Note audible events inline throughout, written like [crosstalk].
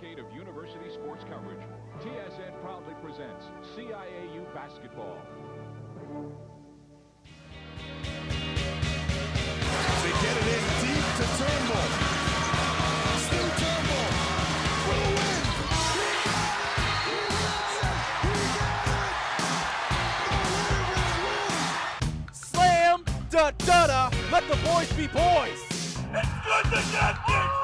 decade of university sports coverage, TSN proudly presents CIAU basketball. They get it in deep to Turnbull. Still Turnbull. For the win. Slam, da da da, let the boys be boys. Back,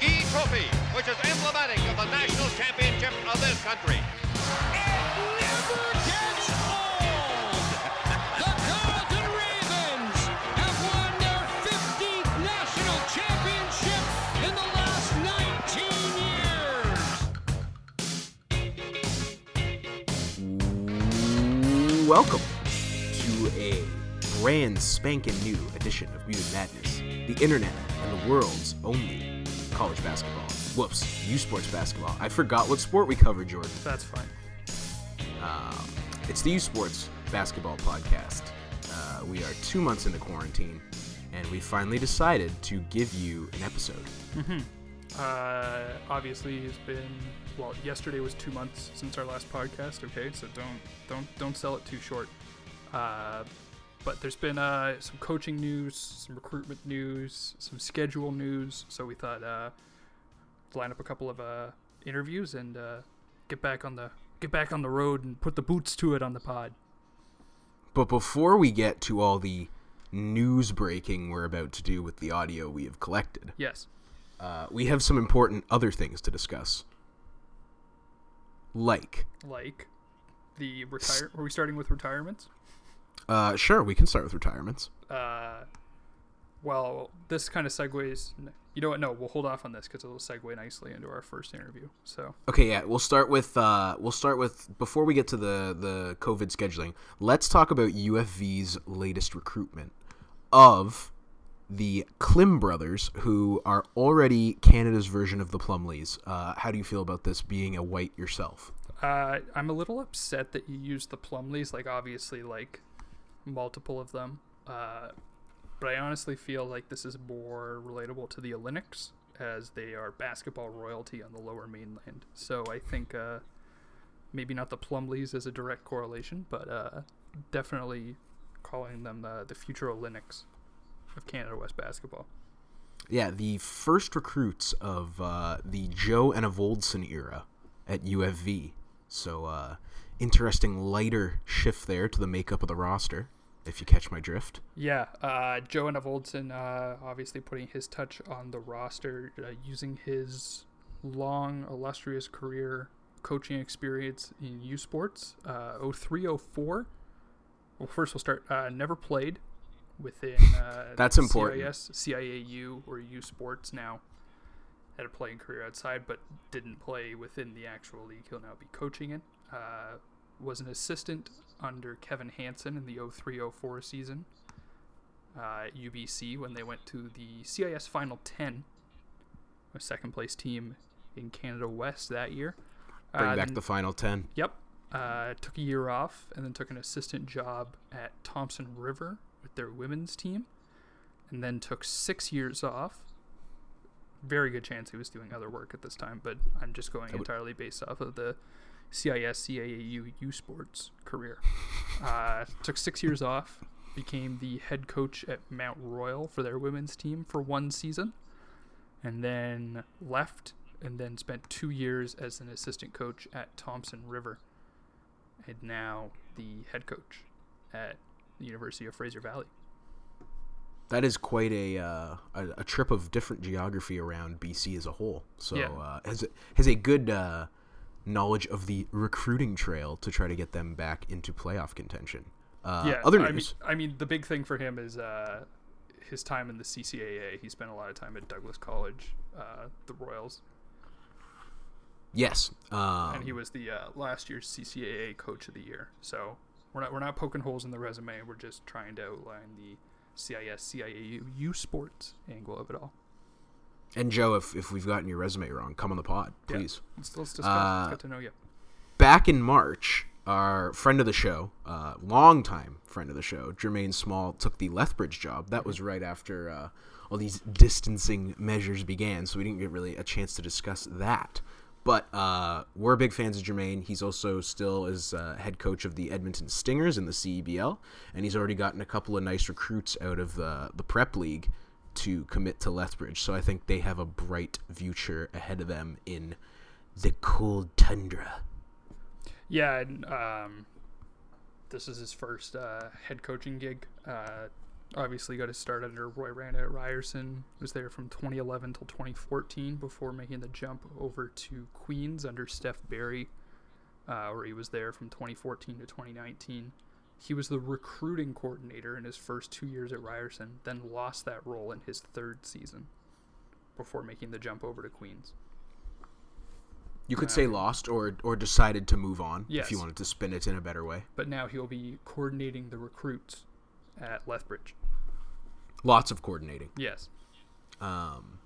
W.P. McGee Trophy, which is emblematic of the national championship of this country. It never gets old. The Carleton Ravens have won their 50th national championship in the last 19 years. Welcome to a brand spanking new edition of Muted Madness, the internet and the world's only college basketball. Whoops, U Sports basketball. I forgot what sport we covered, Jordan. That's fine. Um, it's the U Sports basketball podcast. Uh, we are two months into quarantine, and we finally decided to give you an episode. Uh, obviously, it's been well. Yesterday was two months since our last podcast. Okay, so don't don't don't sell it too short. Uh, but there's been uh, some coaching news, some recruitment news, some schedule news. So we thought uh, line up a couple of uh, interviews and uh, get back on the get back on the road and put the boots to it on the pod. But before we get to all the news breaking we're about to do with the audio we have collected, Yes. uh, we have some important other things to discuss. Like, Like the retire. Are we starting with retirements? Uh, sure, we can start with retirements. uh, well, this kind of segues. You know what? No, we'll hold off on this because it'll segue nicely into our first interview. So Okay, yeah, we'll start with uh, we'll start with before we get to the the COVID scheduling. Let's talk about UFV's latest recruitment of the Klim brothers, who are already Canada's version of the Plumlees. Uh, how do you feel about this being a white yourself? uh, I'm a little upset that you used the Plumlees. Like obviously, like multiple of them. Uh, but I honestly feel like this is more relatable to the Olympics as they are basketball royalty on the Lower Mainland. So I think uh, maybe not the Plumlees as a direct correlation, but uh, definitely calling them the, the future Olympics of Canada West basketball. Yeah, the first recruits of uh, the Joe Enevoldson era at UFV. So uh, interesting lighter shift there to the makeup of the roster, if you catch my drift. Yeah, uh, Joe and uh, obviously putting his touch on the roster, uh, using his long, illustrious career coaching experience in U Sports. Uh, 0304. Well, first we'll start. Uh, never played within. Uh, [laughs] That's important. CIS, CIAU, or U Sports now. Had a playing career outside, but didn't play within the actual league he'll now be coaching in. Uh, was an assistant under Kevin Hanson in the 0304 season uh, at UBC when they went to the CIS Final 10, a second place team in Canada West that year. Bring Uh, back then- the final 10. Yep. Uh, took a year off and then took an assistant job at Thompson River with their women's team, and then took six years off. Very good chance he was doing other work at this time, but I'm just going would- entirely based off of the CIS CIAU U Sports career. [laughs] Uh, took six years off, became the head coach at Mount Royal for their women's team for one season, and then left and then spent two years as an assistant coach at Thompson River, and now the head coach at the University of Fraser Valley. That is quite a, uh, a a trip of different geography around BC as a whole. So Yeah. uh, has a, has a good uh, knowledge of the recruiting trail to try to get them back into playoff contention. Uh, yeah, other I mean. I mean, the big thing for him is uh, his time in the CCAA. He spent a lot of time at Douglas College, uh, the Royals, yes. Um, and he was the uh, last year's CCAA Coach of the Year. So we're not we're not poking holes in the resume. We're just trying to outline the CIS CIAU U Sports angle of it all. And Joe, if, if we've gotten your resume wrong, come on the pod, Yeah. please. Let's, let's discuss. Uh, Get to know you. Back in March, our friend of the show, uh, longtime friend of the show, Jermaine Small, took the Lethbridge job. That was right after uh, all these distancing measures began, so we didn't get really a chance to discuss that. But uh, we're big fans of Jermaine. He's also still is uh, head coach of the Edmonton Stingers in the CEBL, and he's already gotten a couple of nice recruits out of the the prep league to commit to Lethbridge. So I think they have a bright future ahead of them in the cold tundra. Yeah, and um, this is his first uh, head coaching gig. Uh, obviously, got his start under Roy Rana at Ryerson. Was there from 2011 till 2014 before making the jump over to Queens under Steph Barry, uh, where he was there from 2014 to 2019. He was the recruiting coordinator in his first two years at Ryerson, then lost that role in his third season before making the jump over to Queens. You could say lost or or decided to move on if you wanted to spin it in a better way. But now he'll be coordinating the recruits at Lethbridge. Lots of coordinating. Yes. Um,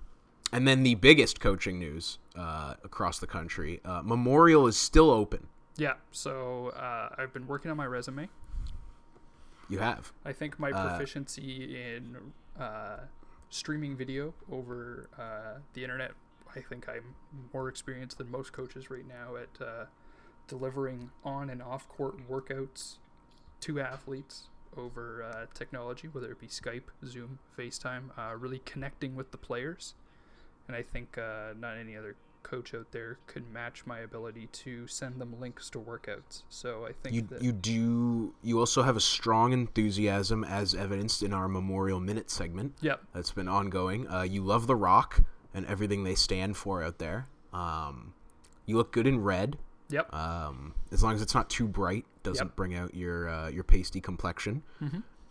and then the biggest coaching news uh, across the country: uh, Memorial is still open. Yeah, so uh, I've been working on my resume. You have. I think my Uh, proficiency in uh, streaming video over uh, the internet, I think I'm more experienced than most coaches right now at uh, delivering on and off court workouts to athletes over uh, technology, whether it be Skype, Zoom, FaceTime, uh, really connecting with the players. And I think uh, not any other coach out there could match my ability to send them links to workouts. So I think You that you do. You also have a strong enthusiasm, as evidenced in our Memorial Minute segment. Yep. That's been ongoing. Uh, you love the Rock and everything they stand for out there. Um, you look good in red. Yep. Um, as long as it's not too bright, doesn't Yep. bring out your uh, your pasty complexion.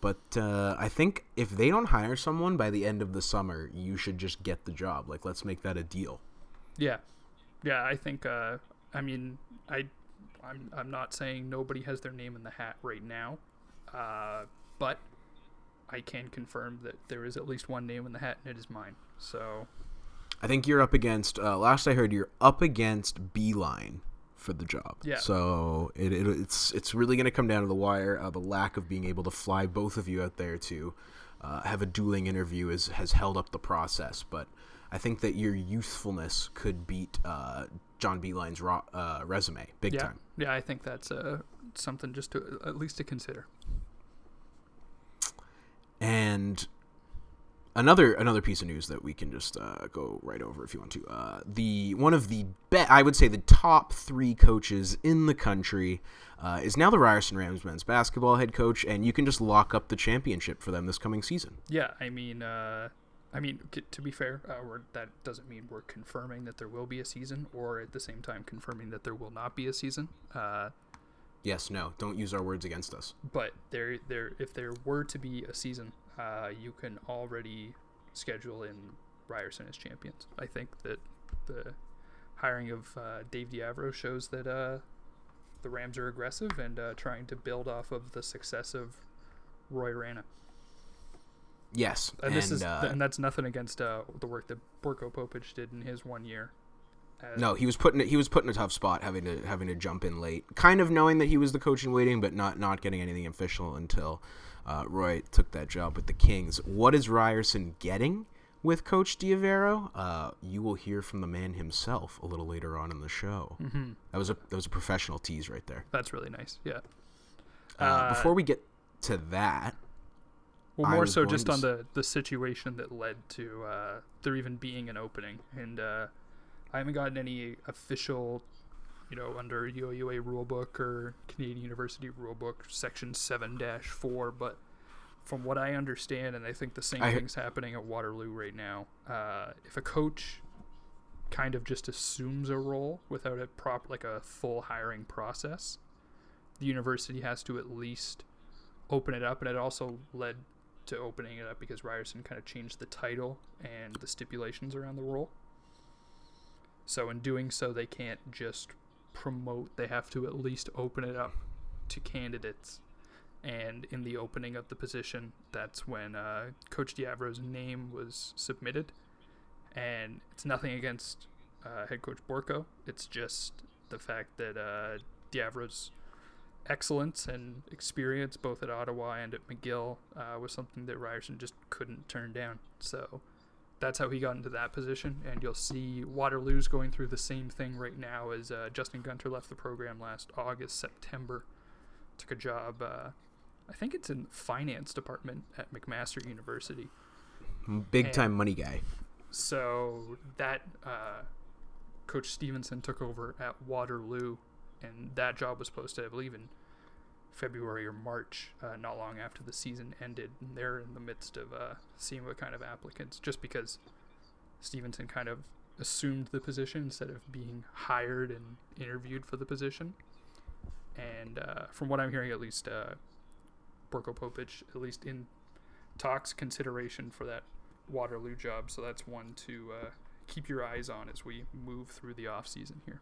But uh, I think if they don't hire someone by the end of the summer, you should just get the job. Like, let's make that a deal. Yeah, yeah. I think. Uh, I mean, I, I'm. I'm not saying nobody has their name in the hat right now, uh, but I can confirm that there is at least one name in the hat, and it is mine. So I think you're up against. Uh, last I heard, you're up against Beeline for the job. Yeah. So it, it it's it's really going to come down to the wire. Uh, the lack of being able to fly both of you out there to uh, have a dueling interview is has held up the process. But I think that your youthfulness could beat uh, John Beeline's ro- uh, resume big yeah, time. yeah. I think that's uh, something just to at least to consider. And another another piece of news that we can just uh, go right over if you want to. Uh, the one of the be- I would say the top three coaches in the country uh, is now the Ryerson Rams men's basketball head coach, and you can just lock up the championship for them this coming season. Yeah, I mean, uh, I mean, to be fair, uh, we're, that doesn't mean we're confirming that there will be a season, or at the same time confirming that there will not be a season. Uh, Yes, no, don't use our words against us. but there there if there were to be a season uh, you can already schedule in Ryerson as champions I think that the hiring of uh, Dave DeAveiro shows that uh, the Rams are aggressive and uh, trying to build off of the success of Roy Rana Yes, and, this is uh, and that's nothing against uh, the work that Borko Popic did in his one year as- No, he was putting. He was put in a tough spot, having to having to jump in late, kind of knowing that he was the coach in waiting, but not not getting anything official until uh, Roy took that job with the Kings. What is Ryerson getting with Coach DeAveiro? Uh, you will hear from the man himself a little later on in the show. Mm-hmm. That was a that was a professional tease right there. that's really nice yeah Uh, Uh, before we get to that, Well, more so just to on the the situation that led to uh, there even being an opening, and uh, I haven't gotten any official, you know, under UAUA rulebook or Canadian University rulebook section seven four, but from what I understand, and I think the same I thing's happening at Waterloo right now. Uh, if a coach kind of just assumes a role without a prop like a full hiring process, the university has to at least open it up, and it also led to opening it up because Ryerson kind of changed the title and the stipulations around the role. So in doing so, they can't just promote; they have to at least open it up to candidates. And in the opening of the position, that's when uh, Coach DeAveiro's name was submitted, And it's nothing against uh, head coach Borko. It's just the fact that uh, DeAveiro's excellence and experience, both at Ottawa and at McGill, uh, was something that Ryerson just couldn't turn down. So that's how he got into that position. And you'll see Waterloo's going through the same thing right now as uh, Justin Gunter left the program last August, September. Took a job, uh, I think it's in the finance department at McMaster University. Big time money guy. So that uh, Coach Stevenson took over at Waterloo, and that job was posted, I believe, in February or March, uh, not long after the season ended. And they're in the midst of uh, seeing what kind of applicants, just because Stevenson kind of assumed the position instead of being hired and interviewed for the position. And uh, from what I'm hearing, at least, uh, Borko at least in talks consideration for that Waterloo job. So that's one to uh, keep your eyes on as we move through the off season here.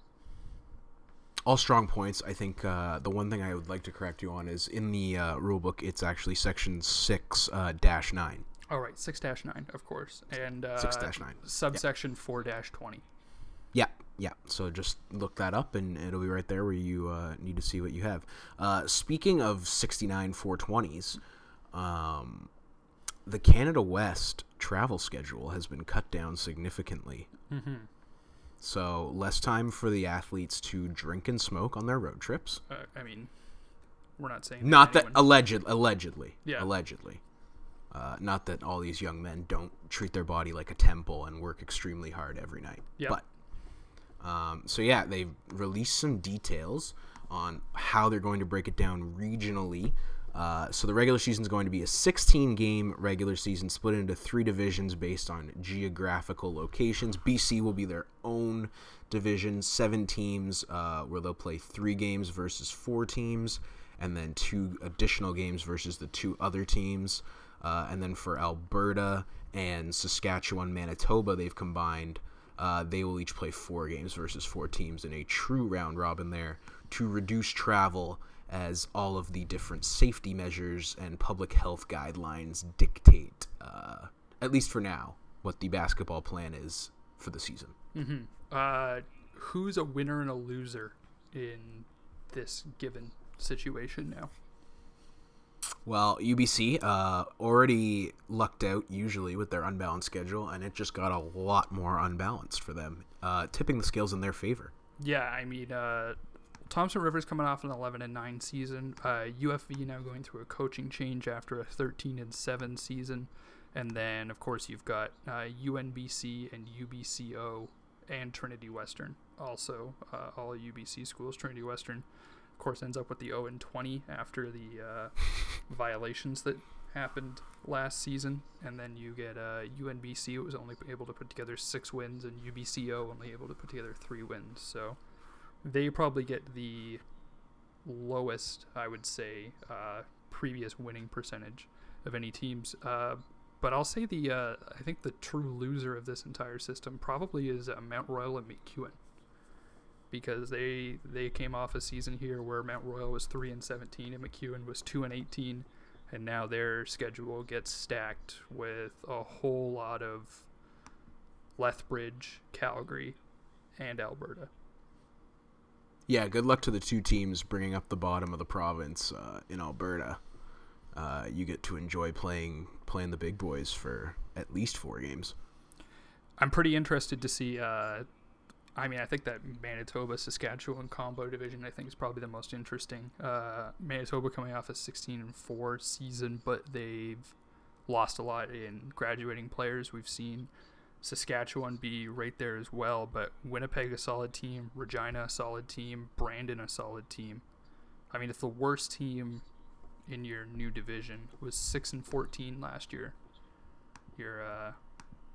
All strong points. I think uh, the one thing I would like to correct you on is in the uh, rule book, it's actually section six uh, dash nine. All right, six dash nine, of course, and uh, 6-9, subsection four dash twenty. Yeah, yeah. So just look that up, and it'll be right there where you uh, need to see what you have. Uh, speaking of 69 420s, um, the Canada West travel schedule has been cut down significantly. Mm-hmm. So less time for the athletes to drink and smoke on their road trips. Uh, I mean, we're not saying Not that anyone- alleged, allegedly, Yeah. allegedly. Uh, not that all these young men don't treat their body like a temple and work extremely hard every night. Yeah. But um, so yeah, they've released some details on how they're going to break it down regionally. Uh, so the regular season is going to be a 16 game regular season split into three divisions based on geographical locations. BC will be their own division, seven teams uh, where they'll play three games versus four teams, and then two additional games versus the two other teams. Uh, and then for Alberta and Saskatchewan, Manitoba, they've combined. Uh, they will each play four games versus four teams in a true round robin there to reduce travel as all of the different safety measures and public health guidelines dictate, uh, at least for now, what the basketball plan is for the season. Uh, who's a winner and a loser in this given situation now? Well, UBC uh, already lucked out usually with their unbalanced schedule, and it just got a lot more unbalanced for them, uh, tipping the scales in their favor. Yeah, I mean, uh, Thompson Rivers coming off an 11 and 9 season. Uh, UFV now going through a coaching change after a 13 and 7 season, and then of course you've got uh, UNBC and UBCO and Trinity Western. Also, uh, all UBC schools. Trinity Western, of course, ends up with the 0 and 20 after the uh, [laughs] violations that happened last season, and then you get uh, UNBC was only able to put together six wins, and UBCO only able to put together three wins. So they probably get the lowest, I would say, uh, previous winning percentage of any teams. Uh, but I'll say the uh, I think the true loser of this entire system probably is uh, Mount Royal and MacEwan because they they came off a season here where Mount Royal was three and seventeen and MacEwan was two and eighteen, and now their schedule gets stacked with a whole lot of Lethbridge, Calgary, and Alberta. Yeah, good luck to the two teams bringing up the bottom of the province uh, in Alberta. Uh, you get to enjoy playing playing the big boys for at least four games. I'm pretty interested to see. Uh, I mean, I think that Manitoba Saskatchewan combo division I think is probably the most interesting. Uh, Manitoba coming off a 16 and four season, but they've lost a lot in graduating players. We've seen Saskatchewan be right there as well, but Winnipeg a solid team, Regina a solid team, Brandon a solid team. I mean, if the worst team in your new division was six and 14 last year, you're uh,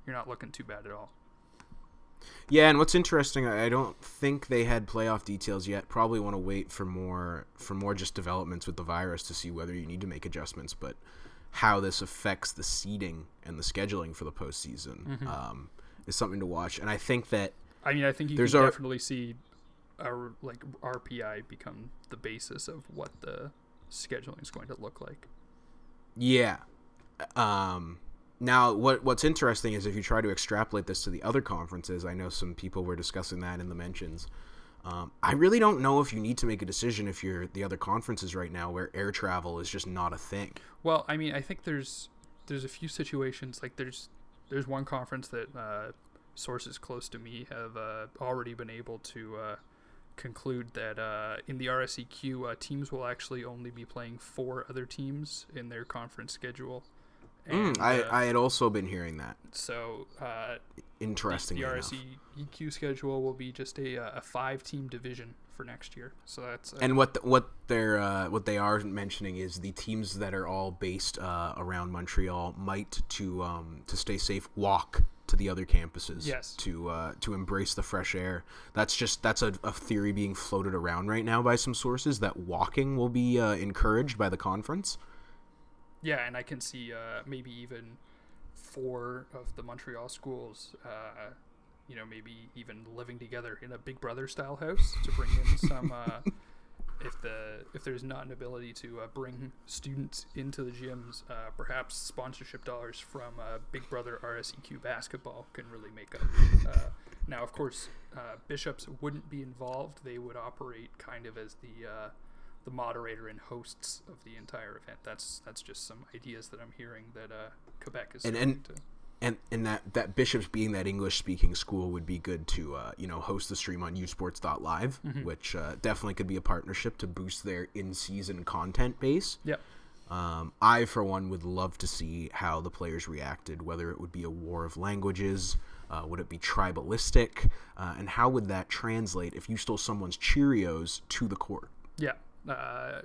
you're not looking too bad at all. Yeah, and what's interesting, I don't think they had playoff details yet. Probably want to wait for more for more just developments with the virus to see whether you need to make adjustments. But how this affects the seeding and the scheduling for the postseason um, is something to watch. And I think that I mean, I think you There's can our- definitely see our like RPI become the basis of what the scheduling is going to look like. Yeah. Um Now, what what's interesting is if you try to extrapolate this to the other conferences, I know some people were discussing that in the mentions. Um, I really don't know if you need to make a decision if you're the other conferences right now where air travel is just not a thing. Well, I mean, I think there's there's a few situations like there's there's one conference that uh, sources close to me have uh, already been able to uh, conclude that uh, in the RSEQ uh, teams will actually only be playing four other teams in their conference schedule. Mm, I, uh, I had also been hearing that. so uh, Interesting. the enough. RSEQ schedule will be just a, uh, a five team division for next year. So that's uh, And what the, what they're uh, what they are mentioning is the teams that are all based uh, around Montreal might to um, to stay safe walk to the other campuses. Yes. To uh, to embrace the fresh air. That's just that's a, a theory being floated around right now by some sources that walking will be uh, encouraged by the conference. Yeah, and I can see uh, maybe even four of the Montreal schools, uh, you know, maybe even living together in a Big Brother style house to bring in [laughs] some. Uh, if the if there's not an ability to uh, bring students into the gyms, uh, perhaps sponsorship dollars from uh, Big Brother RSEQ basketball can really make up. Uh, now, of course, uh, bishops wouldn't be involved; they would operate kind of as the uh, the moderator and hosts of the entire event. That's that's just some ideas that I'm hearing that uh, Quebec is And- and- to. And and that that Bishops being that English speaking school would be good to uh, you know host the stream on usports.live, which uh, definitely could be a partnership to boost their in season content base. Yep. Um, I, for one, would love to see how the players reacted, whether it would be a war of languages, uh, would it be tribalistic, uh, and how would that translate if you stole someone's Cheerios to the court? Yeah. Uh,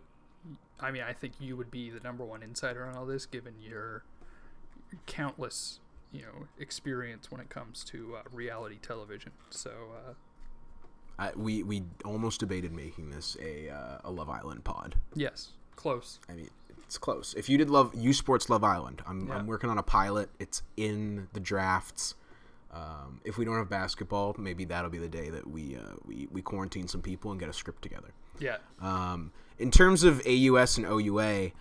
I mean, I think you would be the number one insider on all this, given your countless, you know, experience when it comes to uh, reality television. So, uh, I, we we almost debated making this a uh, a Love Island pod. yes, close. I mean, it's close. If you did love U Sports Love Island, I'm, Yeah. I'm working on a pilot. It's in the drafts. Um, if we don't have basketball, maybe that'll be the day that we uh, we we quarantine some people and get a script together. Yeah. Um, in terms of AUS and OUA,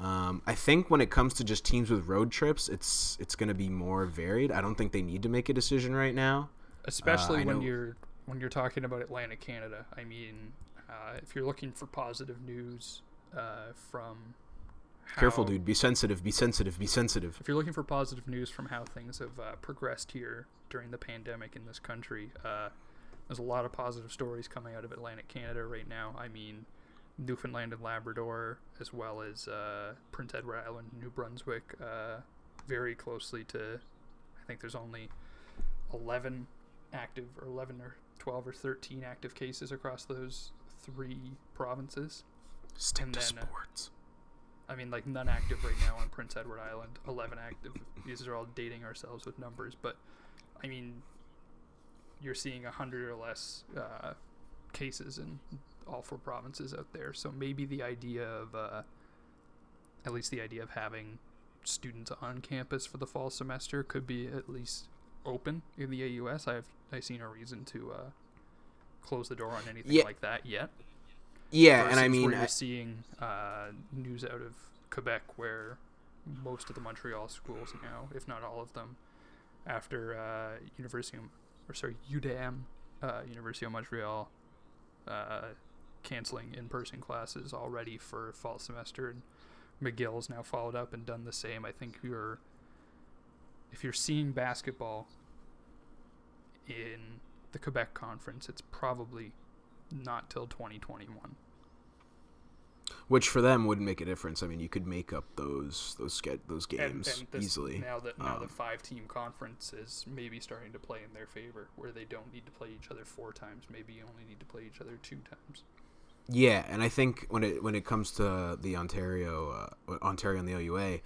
um, I think when it comes to just teams with road trips, it's it's going to be more varied. I don't think they need to make a decision right now. especially I when know- you're when you're talking about Atlantic Canada. I mean, uh, if you're looking for positive news uh, from Careful, dude. Be sensitive. Be sensitive. Be sensitive. If you're looking for positive news from how things have uh, progressed here during the pandemic in this country, uh, there's a lot of positive stories coming out of Atlantic Canada right now. I mean, Newfoundland and Labrador, as well as uh, Prince Edward Island, New Brunswick, uh, very closely to. I think there's only 11 active, or 11 or 12 or 13 active cases across those three provinces. Stick And to then, uh, sports. I mean, like none active right now on Prince Edward Island. Eleven active. These are all dating ourselves with numbers, but I mean, you're seeing a hundred or less uh, cases in all four provinces out there. So maybe the idea of, uh, at least the idea of having students on campus for the fall semester could be at least open in the AUS. I've I see no reason to uh, close the door on anything Yeah. like that yet Yeah, and I mean, you're I- seeing uh, news out of Quebec where most of the Montreal schools now, if not all of them, after uh, University of, or sorry UdeM, uh, University of Montreal, uh, canceling in-person classes already for fall semester, and McGill's now followed up and done the same. I think you're, if you're seeing basketball in the Quebec conference, it's probably not till 2021. which for them wouldn't make a difference. I mean, you could make up those those those games and, and this, easily. Now that now the Um, five team conference is maybe starting to play in their favor, where they don't need to play each other four times, maybe you only need to play each other two times. Yeah, and I think when it when it comes to the Ontario uh, Ontario and the OUA,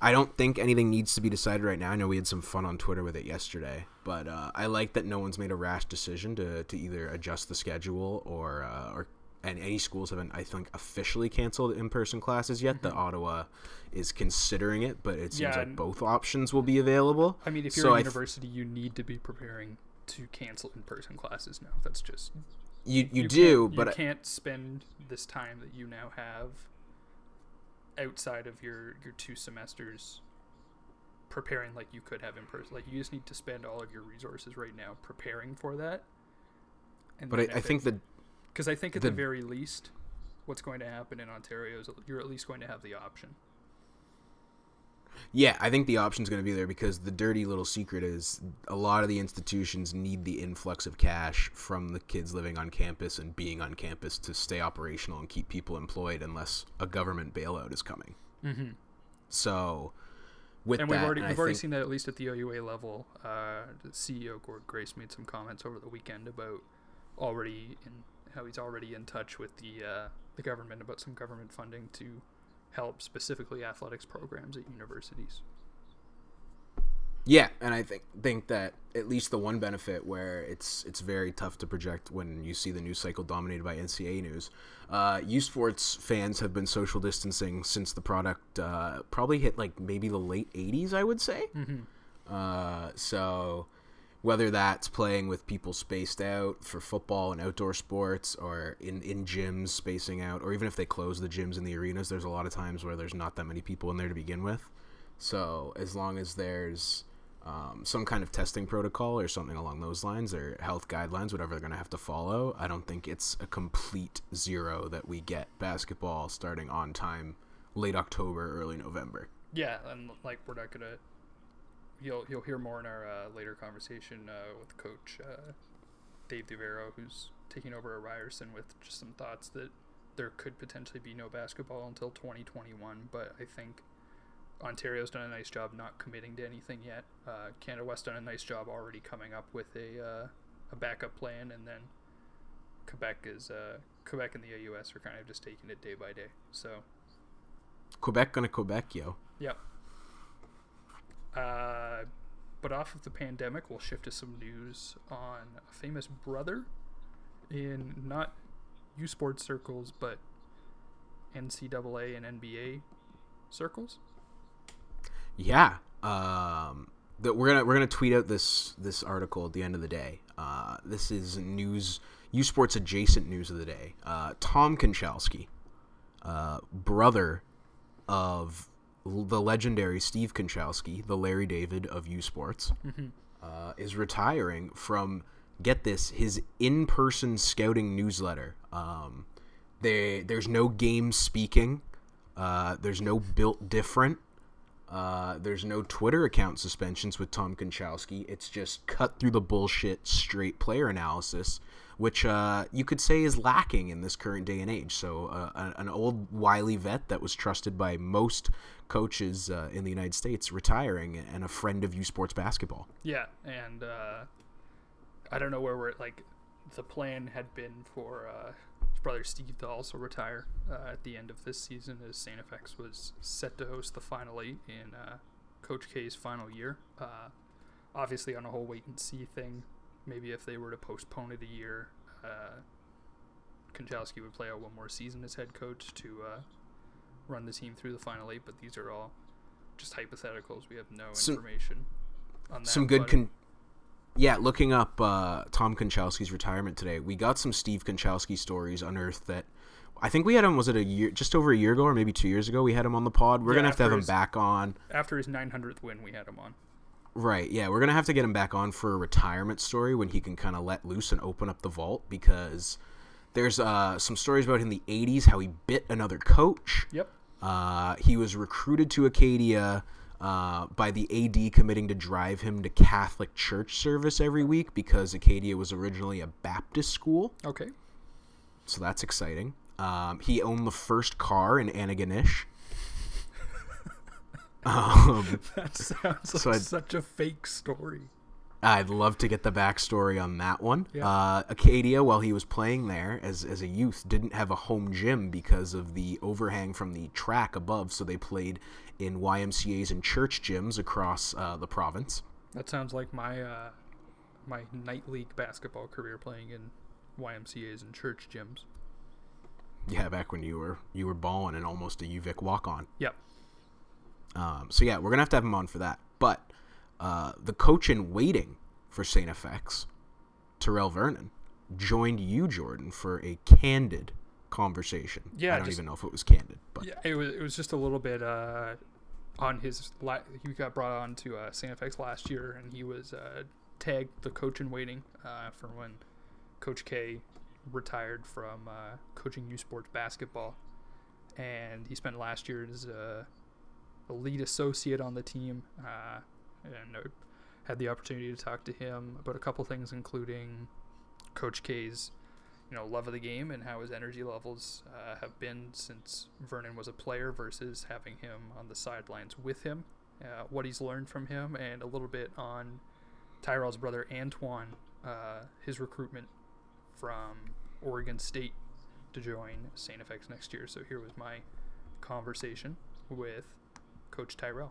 I don't think anything needs to be decided right now. I know we had some fun on Twitter with it yesterday, but uh, I like that no one's made a rash decision to, to either adjust the schedule or uh, or and any schools haven't I think officially canceled in person classes yet. The Ottawa is considering it, but it seems Mm-hmm. Yeah, like both options will be available. I mean, if you're So a I th- university, you need to be preparing to cancel in person classes now. That's just you you, you do, but you can't spend this time that you now have outside of your your two semesters preparing like you could have in person. Like you just need to spend all of your resources right now preparing for that. And But I, I think that because I think at the- the very least, what's going to happen in Ontario is you're at least going to have the option. Yeah, I think the option's going to be there because the dirty little secret is a lot of the institutions need the influx of cash from the kids living on campus and being on campus to stay operational and keep people employed unless a government bailout is coming. Mm-hmm. So, with and that, we've already and we've already think- seen that at least at the OUA level. Uh, the CEO Gord Grace made some comments over the weekend about already in how he's already in touch with the uh, the government about some government funding to help specifically athletics programs at universities. Yeah, and I think think that at least the one benefit where it's it's very tough to project when you see the news cycle dominated by NCAA news. Uh, U Sports fans have been social distancing since the product uh, probably hit like maybe the late '80s, I would say. Uh, so whether that's playing with people spaced out for football and outdoor sports, or in in gyms spacing out, or even if they close the gyms in the arenas, there's a lot of times where there's not that many people in there to begin with. So as long as there's um, some kind of testing protocol or something along those lines, or health guidelines, whatever they're going to have to follow, I don't think it's a complete zero that we get basketball starting on time, late October, early November. Yeah, and like we're not gonna. You'll you'll hear more in our uh, later conversation uh, with Coach uh, Dave DeAveiro, who's taking over at Ryerson with just some thoughts that there could potentially be no basketball until 2021. But I think Ontario's done a nice job not committing to anything yet. Uh, Canada West done a nice job already coming up with a uh, a backup plan, and then Quebec is uh, Quebec and the AUS are kind of just taking it day by day. So Quebec gonna Quebec, yo. Yep. Uh, but off of the pandemic, we'll shift to some news on a famous brother in not U Sports circles, but NCAA and NBA circles. Yeah. Um, that we're gonna we're gonna tweet out this this article at the end of the day. Uh, this is news, U Sports adjacent news of the day. Uh, Tom Konchalski, uh, brother of the legendary Steve Konchalski, the Larry David of U Sports, uh, is retiring from get this his in person scouting newsletter. Um, they, there's no game speaking. Uh, there's no built different. Uh, there's no Twitter account suspensions with Tom Konchalski. It's just cut through the bullshit, straight player analysis, which uh, you could say is lacking in this current day and age. So, uh, an old wily vet that was trusted by most coaches uh, in the United States retiring, and a friend of U Sports basketball. Yeah, and uh, I don't know where we're like. The plan had been for uh, his brother Steve to also retire uh, at the end of this season, as Saint FX was set to host the final eight in Coach K's final year. Obviously, on a whole wait and see thing. Maybe if they were to postpone it a year, uh, Konchalski would play out one more season as head coach to uh, run the team through the final eight. But these are all just hypotheticals. We have no Some- information on that. some good con- yeah looking up uh, tom konchalski's retirement today we got some steve konchalski stories unearthed that i think we had him was it a year just over a year ago or maybe two years ago we had him on the pod we're Yeah, gonna have to have after him back on after his 900th win, we had him on. Right yeah we're gonna have to get him back on for a retirement story when he can kind of let loose and open up the vault because there's uh, some stories about him in the 80s how he bit another coach Yep. uh, he was recruited to Acadia uh, by the AD committing to drive him to Catholic church service every week because Acadia was originally a Baptist school. Okay. So that's exciting. Um, he owned the first car in Antigonish. Um, [laughs] That sounds like So such a fake story. I'd love to get the backstory on that one. Yeah. Uh, Acadia, while he was playing there as, as a youth, didn't have a home gym because of the overhang from the track above, so they played in YMCA's and church gyms across uh, the province. That sounds like my uh, my night league basketball career playing in YMCA's and church gyms. Yeah, back when you were you were balling and almost a UVic walk on. Yep. Um, so yeah, we're gonna have to have him on for that. But uh, the coach in waiting for Saint FX, Tyrell Vernon, joined you, Jordan, for a candid conversation. Yeah, I don't just- even know if it was candid, but Yeah, it was it was just a little bit uh, on his la- he got brought on to uh, Saint FX last year, and he was uh, tagged the coach in waiting uh, for when Coach K retired from uh, coaching U Sports basketball, and he spent last year as lead associate on the team, uh, and uh, had the opportunity to talk to him about a couple things, including Coach K's you know love of the game and how his energy levels uh, have been since Vernon was a player versus having him on the sidelines with him, uh, what he's learned from him, and a little bit on Tyrell's brother Antoine, uh, his recruitment from Oregon State to join St. FX next year. So here was my conversation with Coach Tyrell.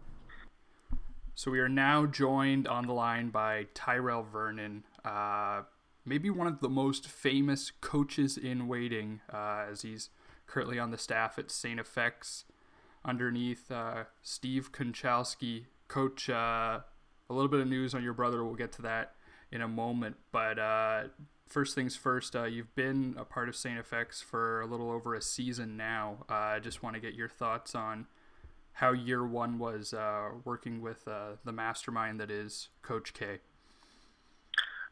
So we are now joined on the line by Tyrell Vernon, uh, maybe one of the most famous coaches in waiting, uh, as he's currently on the staff at St. FX underneath uh, Steve Konchalski. Coach, uh, a little bit of news on your brother. We'll get to that in a moment. But uh, first things first, uh, you've been a part of St. FX for a little over a season now. I just want to get your thoughts on how year one was uh, working with uh, the mastermind that is Coach K.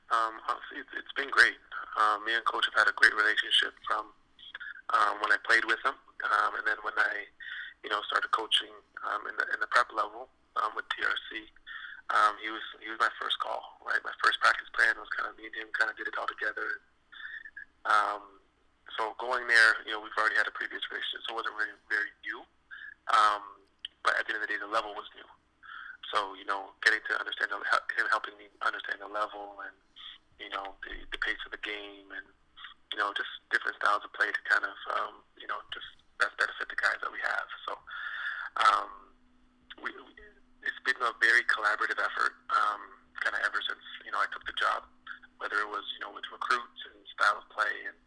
Um, it's, been great. Um, me and Coach have had a great relationship from um, when I played with him, um, and then when I, you know, started coaching um, in the in the prep level um, with TRC. Um, he was he was my first call, right? My first practice plan was kind of me and him kind of did it all together. Um, so going there, you know, we've already had a previous relationship, so it wasn't really very new. Um, but at the end of the day, the level was new. So you know, getting to understand him helping me understand the level and you know the the pace of the game and you know just different styles of play to kind of um, you know just best benefit the guys that we have. So um, we, we it's been a very collaborative effort, um, kind of ever since you know I took the job. Whether it was you know with recruits and style of play, and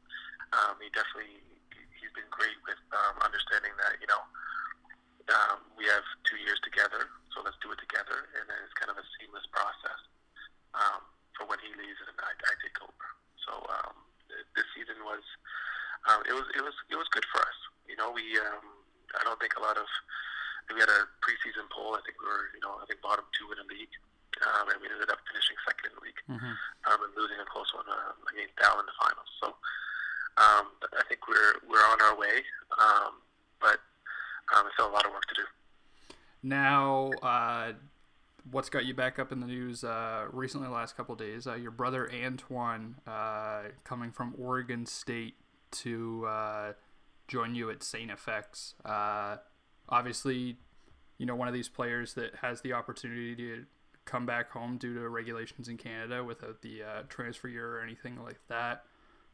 um, he definitely he's been great with um, understanding that you know um, we have two years together, so let's do it together, and then it's kind of a seamless process um, for when he leaves and I, I take over. So um, this season was um, it was it was it was good for us. You know, we um, I don't think a lot of we had a preseason poll. I think we were, you know, I think bottom two in the league, um, and we ended up finishing second in the league, Mm-hmm. um, and losing a close one uh, against Dal in the finals. So um, I think we're we're on our way, um, but um, still a lot of work to do. Now, uh, what's got you back up in the news uh, recently, the last couple days? Uh, your brother Antoine uh, coming from Oregon State to uh, join you at St. FX. Uh, obviously, you know, one of these players that has the opportunity to come back home due to regulations in Canada without the transfer year or anything like that.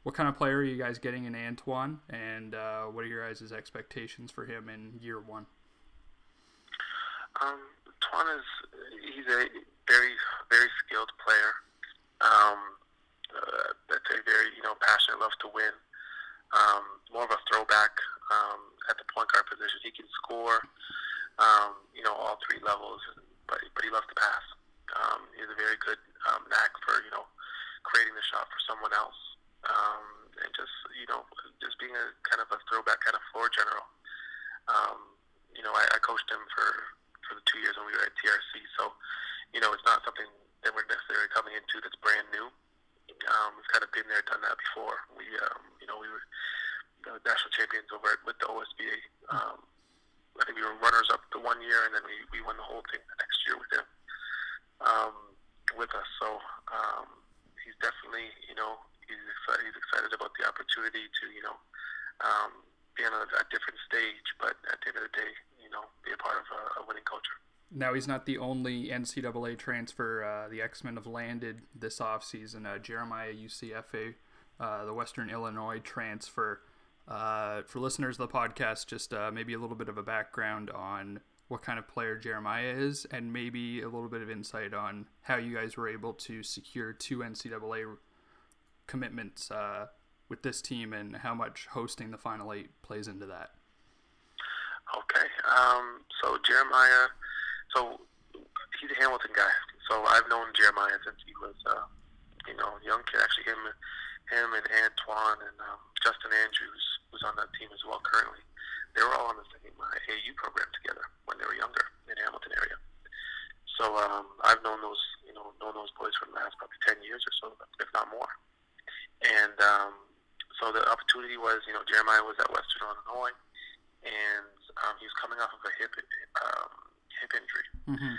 What kind of player are you guys getting in Antoine, and uh, what are your guys' expectations for him in year one? Um, Twan is he's a very very skilled player. Um, uh, that's a very you know passionate, loves to win. Um, more of a throwback um, at the point guard position. He can score, um, you know, all three levels, but but he loves to pass. Um, he has a very good um, knack for you know creating the shot for someone else, um, and just you know just being a kind of a throwback kind of floor general. Um, you know, I, I coached him for for the two years when we were at TRC. So, you know, it's not something that we're necessarily coming into that's brand new. Um, we've kind of been there, done that before. We, um, you know, we were the national champions over at, with the OSBA. Um, I think we were runners up the one year, and then we, we won the whole thing the next year with him, um, with us. So um, he's definitely, you know, he's excited, he's excited about the opportunity to, you know, um, be on a, a different stage, but at the end of the day, you know, be a part of a, a winning culture. He's not the only NCAA transfer. Uh, the X Men have landed this offseason. Uh, Jeremiah UCFA, uh, the Western Illinois transfer. Uh, for listeners of the podcast, just uh, maybe a little bit of a background on what kind of player Jeremiah is, and maybe a little bit of insight on how you guys were able to secure two NCAA commitments uh, with this team, and how much hosting the Final Eight plays into that. Okay. Um, so Jeremiah, so he's a Hamilton guy. So I've known Jeremiah since he was, uh, you know, a young kid. Actually, him, him and Antoine and um, Justin Andrews, who's on that team as well currently. they were all on the same uh, AU program together when they were younger in Hamilton area. So um, I've known those, you know, known those boys for the last probably ten years or so, if not more. And um, so the opportunity was, you know, Jeremiah was at Western Illinois, and um, he was coming off of a hip um, hip injury. Mm-hmm.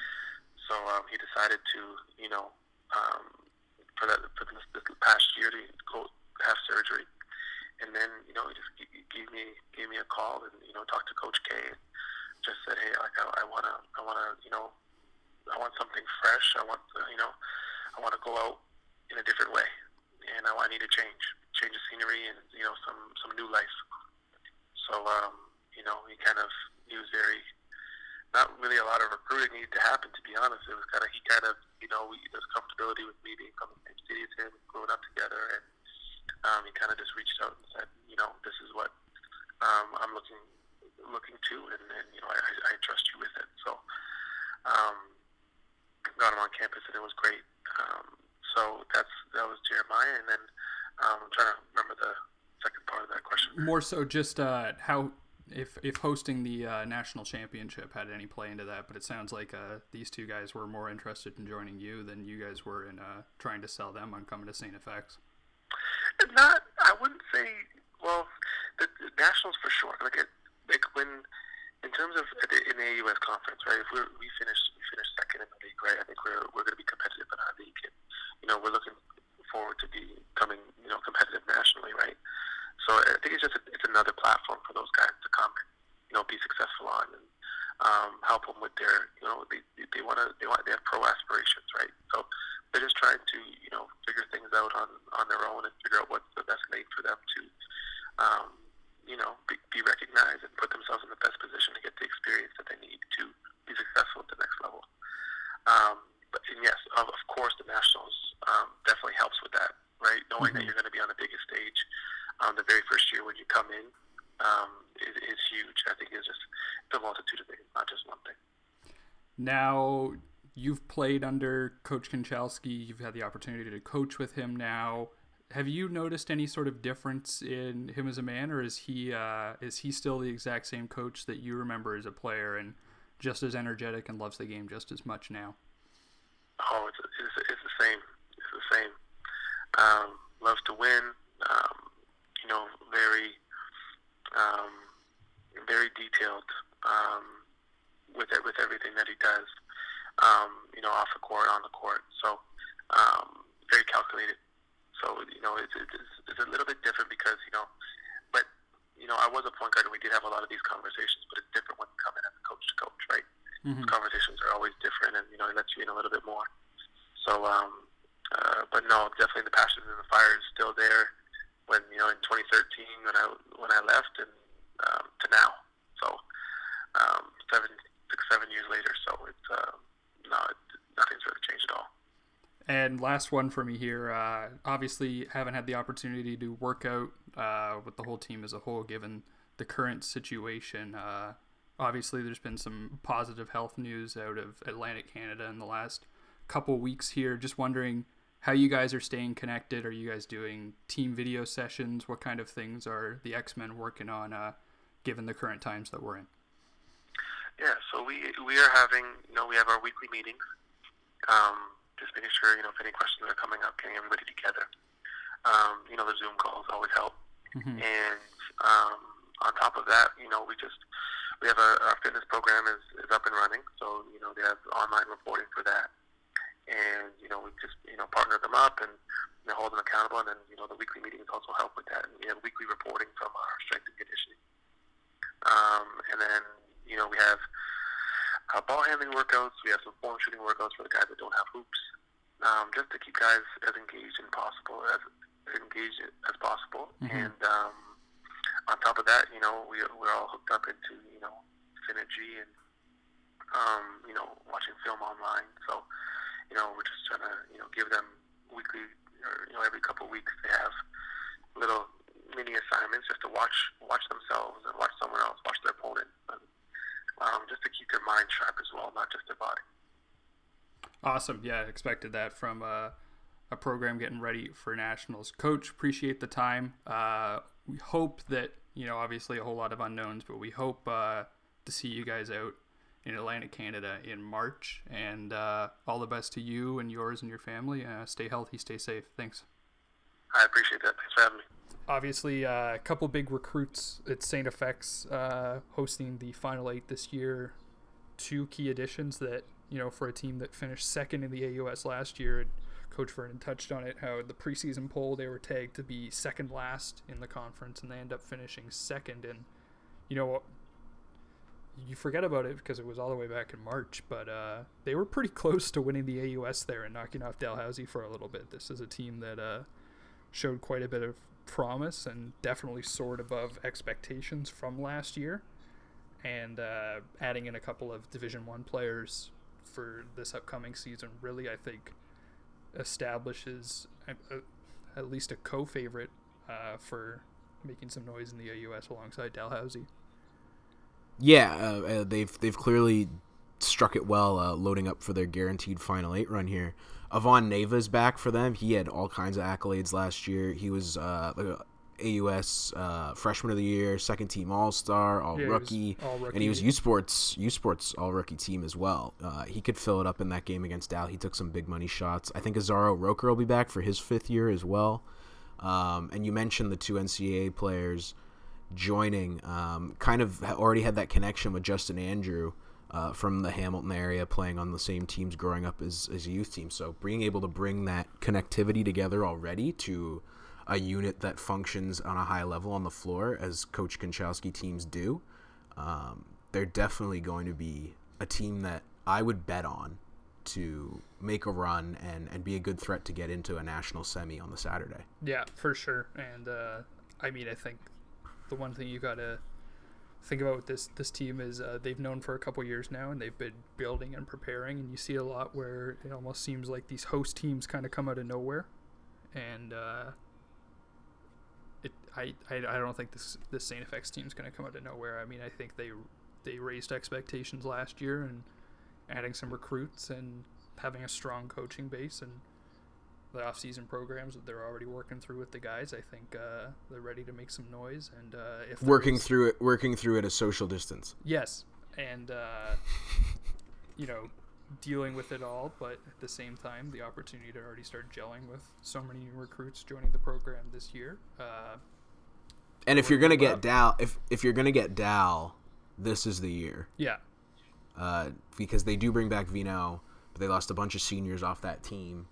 So um, he decided to, you know, um, for that for this, this past year to go have surgery, and then you know he just g- g- gave me gave me a call and you know talked to Coach K, and just said, hey, like I, I wanna I wanna you know I want something fresh. I want uh, you know I want to go out in a different way, and I, I need a change, change of scenery, and you know some some new life. So um, you know he kind of he was very not really a lot of recruiting needed to happen. To be honest, it was kind of he kind of you know we, there's comfortability with me being from the same city as him, growing up together, and um, he kind of just reached out and said, you know, this is what um, I'm looking looking to, and, and you know I, I I trust you with it. So um, got him on campus, and it was great. Um, so that's that was Jeremiah, and then um, I'm trying to remember the second part of that question. More so, just uh, how if if hosting the uh, national championship had any play into that, but it sounds like uh, these two guys were more interested in joining you than you guys were in uh, trying to sell them on coming to St. FX. Not, I wouldn't say. Well, the, the Nationals for sure. Like, it, like when, in terms of the, in the AUS conference, right? If we we finish we finish second in the league, right? I think we're we're going to be competitive in our league. And, you know, we're looking forward to becoming you know competitive nationally, right? So I think it's just a, it's another platform for those guys to come and you know be successful on and um, help them with their you know they they want to they want they have pro aspirations, right? So they're just trying to you know figure things out on on their own and figure out what's the best lane for them to um, you know be, be recognized and put themselves in the best position to get the experience that they need to be successful at the next level. Um, but and yes, of, of course, the nationals um, definitely helps with that, right? Knowing that you're going to be on the biggest stage um, the very first year when you come in um, is, is huge. I think it's just it's a multitude of things, not just one thing. Now you've played under Coach Konchalsky. You've had the opportunity to coach with him now. Have you noticed any sort of difference in him as a man, or is he uh, is he still the exact same coach that you remember as a player and just as energetic and loves the game just as much now? Oh, it's, it's, it's the same. It's the same. Um, loves to win. Um, you know, very, um, very detailed um, with it, with everything that he does. Um, you know, off the court, on the court. So um, very calculated. So you know, it's, it's it's a little bit different because you know, but you know, I was a point guard and we did have a lot of these conversations, but it's different when you come in as a coach to coach, right? Mhm. Conversations are always different, and you know, it lets you in a little bit more. So, um, uh, but no, definitely the passion and the fire is still there. When you know, in 2013, when I when I left, and um, to now, so um, seven, six, seven years later. So it's uh, no, it, nothing's really changed at all. And last one for me here. Uh, obviously, haven't had the opportunity to work out uh, with the whole team as a whole, given the current situation. Uh, obviously, there's been some positive health news out of Atlantic Canada in the last couple weeks here. Just wondering how you guys are staying connected. Are you guys doing team video sessions? What kind of things are the X Men working on, uh, given the current times that we're in? Yeah, so we we are having you know we have our weekly meetings. Um, just making sure you know if any questions are coming up, getting everybody together. Um, you know the Zoom calls always help. Mhm. And um, on top of that, you know we just we have a our fitness program is, is up and running. So you know they have online reporting for that. And you know we just you know partner them up and you know, hold them accountable. And then you know the weekly meetings also help with that. And we have weekly reporting from our strength and conditioning. Um, and then you know we have uh, ball handling workouts. We have some form shooting workouts for the guys that don't have hoops, um, just to keep guys as engaged as possible, as engaged as possible. Mhm. And um, on top of that, you know, we we're all hooked up into you know synergy and um, you know watching film online. So you know we're just trying to you know give them weekly or you know every couple of weeks they have little mini assignments just to watch watch themselves and watch someone else, watch their opponent. And, um, just to keep their mind sharp as well, not just their body. Awesome. Yeah, I expected that from uh, a program getting ready for nationals. Coach, appreciate the time. Uh, we hope that you know obviously a whole lot of unknowns, but we hope uh, to see you guys out in Atlantic, Canada in March. And uh, all the best to you and yours and your family. Uh, stay healthy, stay safe. Thanks. I appreciate that. Thanks for having me. Obviously, uh, a couple big recruits at St. FX uh, hosting the Final Eight this year. Two key additions that, you know, for a team that finished second in the AUS last year, Coach Vernon touched on it, how the preseason poll they were tagged to be second last in the conference, and they end up finishing second. And, you know, you forget about it because it was all the way back in March, but uh, they were pretty close to winning the AUS there and knocking off Dalhousie for a little bit. This is a team that uh, showed quite a bit of promise and definitely soared above expectations from last year. And uh, adding in a couple of Division One players for this upcoming season really, I think, establishes a, a, at least a co-favorite uh, for making some noise in the AUS alongside Dalhousie. Yeah, uh, uh, they've they've clearly struck it well, uh, loading up for their guaranteed Final Eight run here. Avon Neva's back for them. He had all kinds of accolades last year. He was uh, a AUS uh, Freshman of the Year, Second Team All Star, All Yeah, Rookie, All-Rookie. and he was U Sports U Sports All Rookie team as well. Uh, he could fill it up in that game against Dal. He took some big money shots. I think Azaro Roker will be back for his fifth year as well. Um, and you mentioned the two NCAA players joining. Um, kind of already had that connection with Justin Andrew uh, from the Hamilton area, playing on the same teams growing up as, as a youth team. So being able to bring that connectivity together already to a unit that functions on a high level on the floor, as Coach Konchalsky teams do, um, they're definitely going to be a team that I would bet on to make a run and, and be a good threat to get into a national semi on the Saturday. Yeah, for sure. And uh, I mean, I think the one thing you gotta think about with this this team is uh, they've known for a couple years now, and they've been building and preparing. And you see a lot where it almost seems like these host teams kind of come out of nowhere, and uh, it I, I I don't think this this Saint FX team's gonna come out of nowhere. I mean, I think they they raised expectations last year and adding some recruits and having a strong coaching base and the off-season programs that they're already working through with the guys. I think uh, they're ready to make some noise. And uh, if Working is- through it, working through it at a social distance. yes, and uh, you know, dealing with it all, but at the same time, the opportunity to already start gelling with so many new recruits joining the program this year. Uh, And if you're gonna get Dal, if if you're gonna get Dal, this is the year. yeah, uh, because they do bring back Veinot, but they lost a bunch of seniors off that team.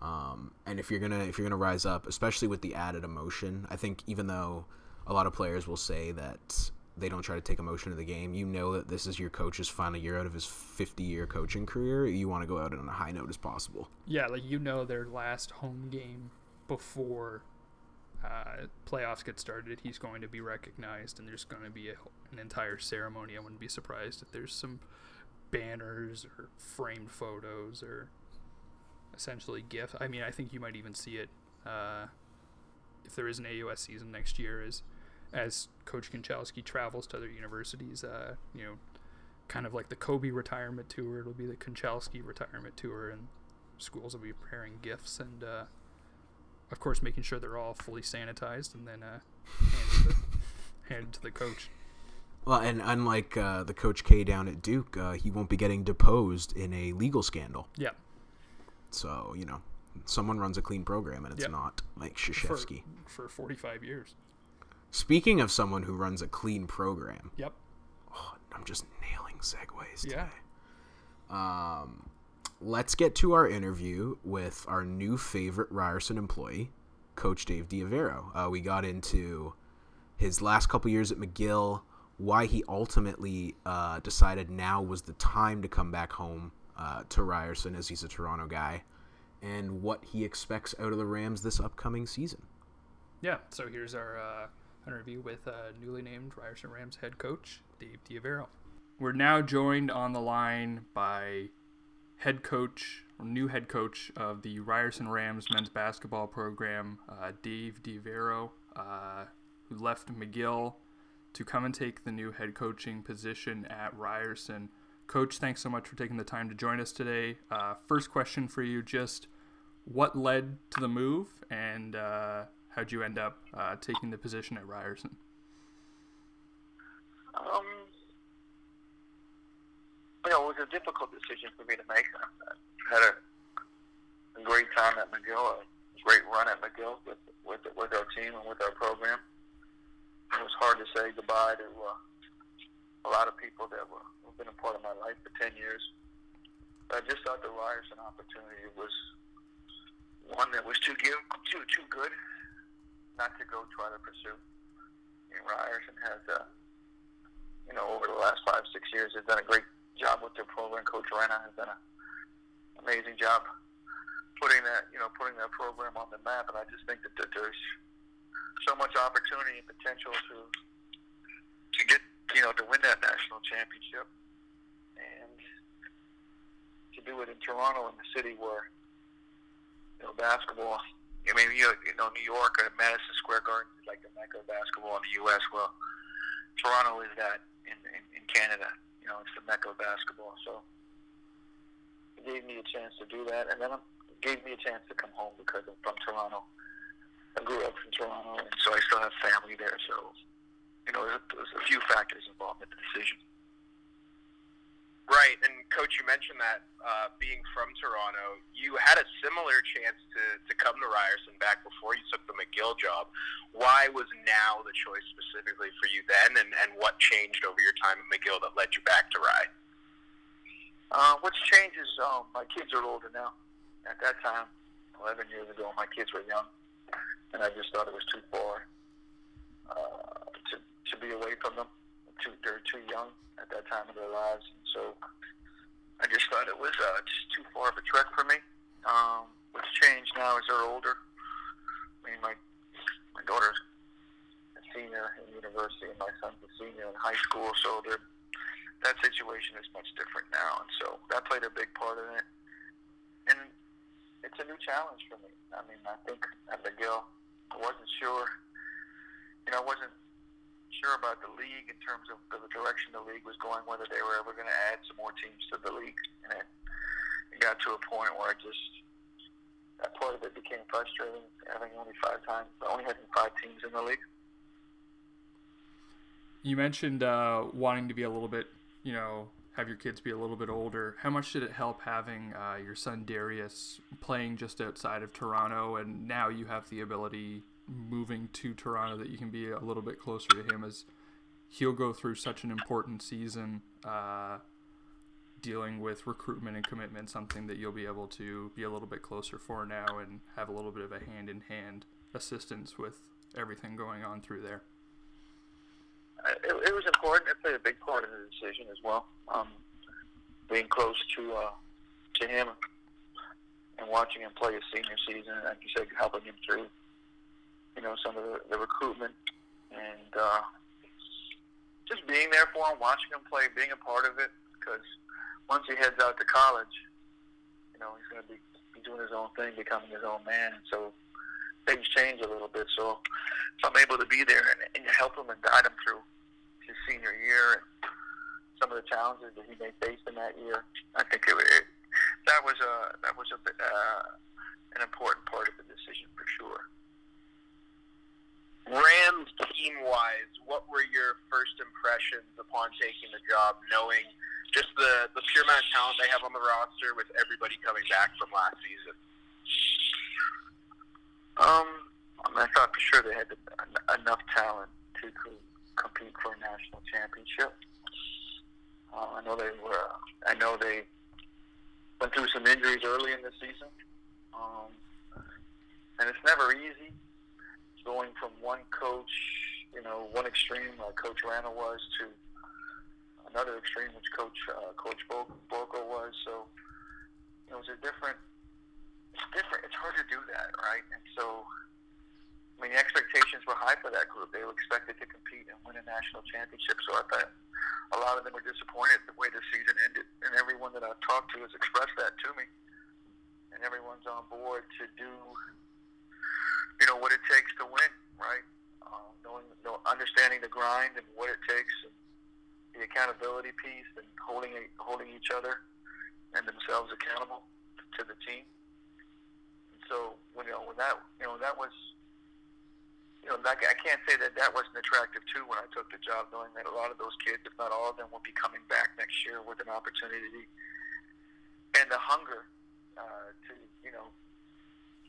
Um, and if you're gonna if you're gonna rise up, especially with the added emotion, I think even though a lot of players will say that they don't try to take emotion to the game, you know that this is your coach's final year out of his 50 year coaching career. You want to go out on a high note as possible. yeah, like you know, their last home game before uh, playoffs get started, he's going to be recognized, and there's going to be a, an entire ceremony. I wouldn't be surprised if there's some banners or framed photos or essentially gifts. I mean, I think you might even see it uh, if there is an AUS season next year, as as Coach Konchalsky travels to other universities. Uh, you know, kind of like the Kobe retirement tour. It'll be the Konchalsky retirement tour, and schools will be preparing gifts and, uh, of course, making sure they're all fully sanitized, and then uh, handed, the, [laughs] handed to the coach. Well, and unlike uh, the Coach K down at Duke, uh, he won't be getting deposed in a legal scandal. Yeah, So you know, someone runs a clean program, and it's Yep. not like for, for 45 years. Speaking of someone who runs a clean program, Yep. I'm just nailing segues today. Yeah. Um, let's get to our interview with our new favorite Ryerson employee, Coach Dave DeAveiro. Uh, we got into his last couple years at McGill, why he ultimately uh, decided now was the time to come back home uh, to Ryerson as he's a Toronto guy, and what he expects out of the Rams this upcoming season. Yeah. So here's our uh, interview with uh, newly named Ryerson Rams head coach Dave DeAveiro. We're now joined on the line by head coach, or new head coach of the Ryerson Rams men's basketball program, uh, Dave DeAveiro, uh, who left McGill to come and take the new head coaching position at Ryerson. Coach, thanks so much for taking the time to join us today. Uh, first question for you just what led to the move and uh, how'd you end up uh, taking the position at Ryerson? Um, you know, it was a difficult decision for me to make. I had a, a great time at McGill, a great run at McGill with with with our team and with our program. It was hard to say goodbye to uh, a lot of people that were have been a part of my life for ten years. But I just thought the Ryerson opportunity was one that was too give, too too good not to go try to pursue. You know, Ryerson has, uh, you know, over the last five six years, has done a great job with their program. Coach Rana has done an amazing job putting that, you know, putting that program on the map. And I just think that, that there's so much opportunity and potential to you know, to win that national championship and to do it in Toronto, in the city where, you know, basketball. I mean, you know, New York or Madison Square Garden is like the mecca of basketball in the U.S. Well, Toronto is that in, in, in Canada. You know, it's the mecca of basketball. So it gave me a chance to do that, and then it gave me a chance to come home because I'm from Toronto. I grew up in Toronto, and so I still have family there. So, you know, there's, there's a few factors involved in the decision. Right, and coach, you mentioned that uh, being from Toronto, you had a similar chance to, to come to Ryerson back before you took the McGill job. Why was now the choice specifically for you then, and, and what changed over your time at McGill that led you back to Rye? Uh, what's changed is um, my kids are older now. At that time, 11 years ago, my kids were young, and I just thought it was too far uh, to be away from them. Too, they're too young at that time of their lives, and so I just thought it was uh, just too far of a trek for me. Um, what's changed now is they're older. I mean, my my daughter's a senior in university, and my son's a senior in high school, so they're that situation is much different now, and so that played a big part in it. And it's a new challenge for me. I mean, I think at McGill, I wasn't sure. You know, I wasn't sure about the league in terms of the direction the league was going, whether they were ever going to add some more teams to the league, and it, it got to a point where I just that part of it became frustrating, having only five times, only having five teams in the league. You mentioned uh, wanting to be a little bit, you know, have your kids be a little bit older. How much did it help having uh, your son Darius playing just outside of Toronto, and now you have the ability moving to Toronto that you can be a little bit closer to him as he'll go through such an important season uh, dealing with recruitment and commitment, something that you'll be able to be a little bit closer for now and have a little bit of a hand in hand assistance with everything going on through there. Uh, It, it was important. It played a big part in the decision as well. Um, being close to uh, to him and watching him play his senior season, like you said, helping him through, you know, some of the, the recruitment and uh, just being there for him, watching him play, being a part of it. Because once he heads out to college, you know, he's going to be, be doing his own thing, becoming his own man. So things change a little bit. So if I'm able to be there and, and help him and guide him through his senior year and some of the challenges that he may face in that year, I think it, it that was a that was a uh, an important part of the decision for sure. Rams team wise, what were your first impressions upon taking the job, knowing just the, the pure amount of talent they have on the roster with everybody coming back from last season? Um, I, mean, I thought for sure they had enough talent to compete for a national championship. Uh, I know they were. I know they went through some injuries early in the season, um, and it's never easy going from one coach, you know, one extreme Coach Rana was to another extreme, which Coach uh, Coach Bo- Borko was. So you know, it was a different. It's different. It's hard to do that, right? And so, I mean, the expectations were high for that group. They were expected to compete and win a national championship. So I thought a lot of them were disappointed the way the season ended, and everyone that I've talked to has expressed that to me. And everyone's on board to do, you know, what it takes to win, right? Um, knowing, know, understanding the grind and what it takes, and the accountability piece, and holding holding each other and themselves accountable to the team. And so, when you know, when that, you know, that was you know, like I can't say that that wasn't attractive too when I took the job, knowing that a lot of those kids, if not all of them, will be coming back next year with an opportunity and the hunger uh, to, you know,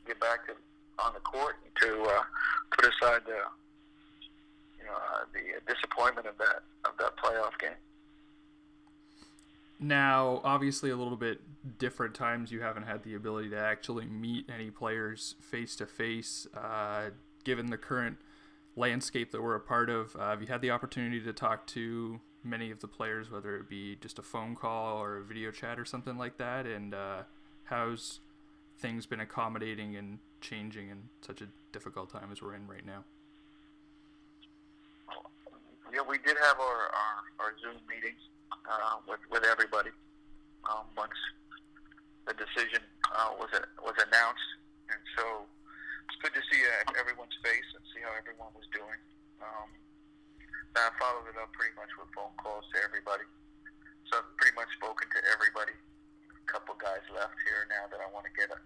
get back to on the court to uh, put aside the, you know, uh, the disappointment of that of that playoff game. Now, obviously, a little bit different times. You haven't had the ability to actually meet any players face to face. Given the current landscape that we're a part of, uh, have you had the opportunity to talk to many of the players, whether it be just a phone call or a video chat or something like that? And uh, how's things been accommodating and changing in such a difficult time as we're in right now? Yeah, we did have our our, our Zoom meetings uh, with with everybody um, once the decision uh, was was announced, and so it's good to see uh, everyone's face and see how everyone was doing. Um, I followed it up pretty much with phone calls to everybody, so I've pretty much spoken to everybody. A couple guys left here now that I want to get a,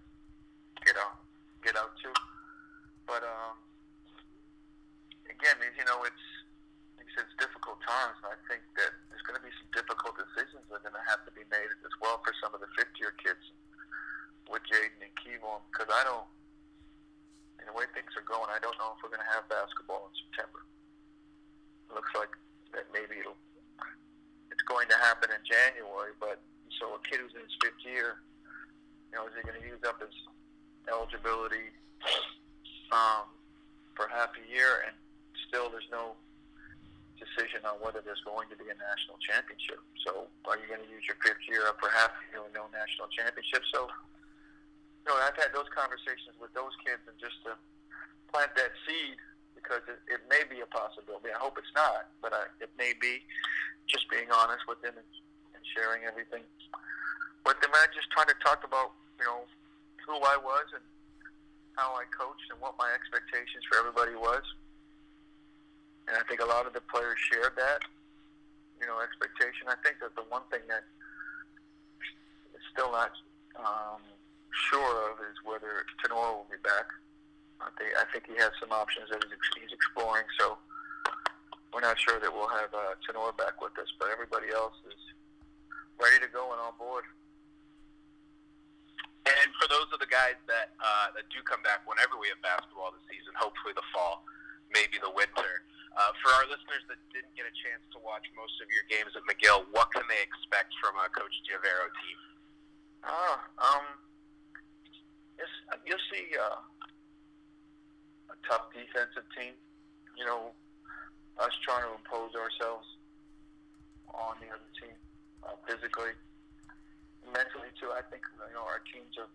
get out get out to, but um, again, you know, it's like said, it's difficult times, and I think that there's going to be some difficult decisions that are going to have to be made as well for some of the fifth year kids with Jaden and Kevon, because I don't, in the way things are going, I don't know if we're going to have basketball in September. It looks like that maybe it'll, it's going to happen in January, but so a kid who's in his fifth year, you know, is he going to use up his eligibility um, for half a year, and still there's no decision on whether there's going to be a national championship. So are you going to use your fifth year up for half a year with no national championship? So, you know, I've had those conversations with those kids and just to plant that seed because it, it may be a possibility. I hope it's not, but I, it may be. Just being honest with them and, and sharing everything with them. I just trying to talk about, you know, who I was and how I coached and what my expectations for everybody was. And I think a lot of the players shared that, you know, expectation. I think that the one thing that is still not um, sure of is whether Tenor will be back. I think, I think he has some options that he's, he's exploring. So we're not sure that we'll have uh, Tenor back with us, but everybody else is ready to go and on board. And for those of the guys that uh, that do come back whenever we have basketball this season, hopefully the fall, maybe the winter. Uh, for our listeners that didn't get a chance to watch most of your games at McGill, what can they expect from a Coach DeAveiro team? Ah, um, you'll, you'll see uh, a tough defensive team. You know, us trying to impose ourselves on the other team uh, physically, mentally too. I think you know our teams have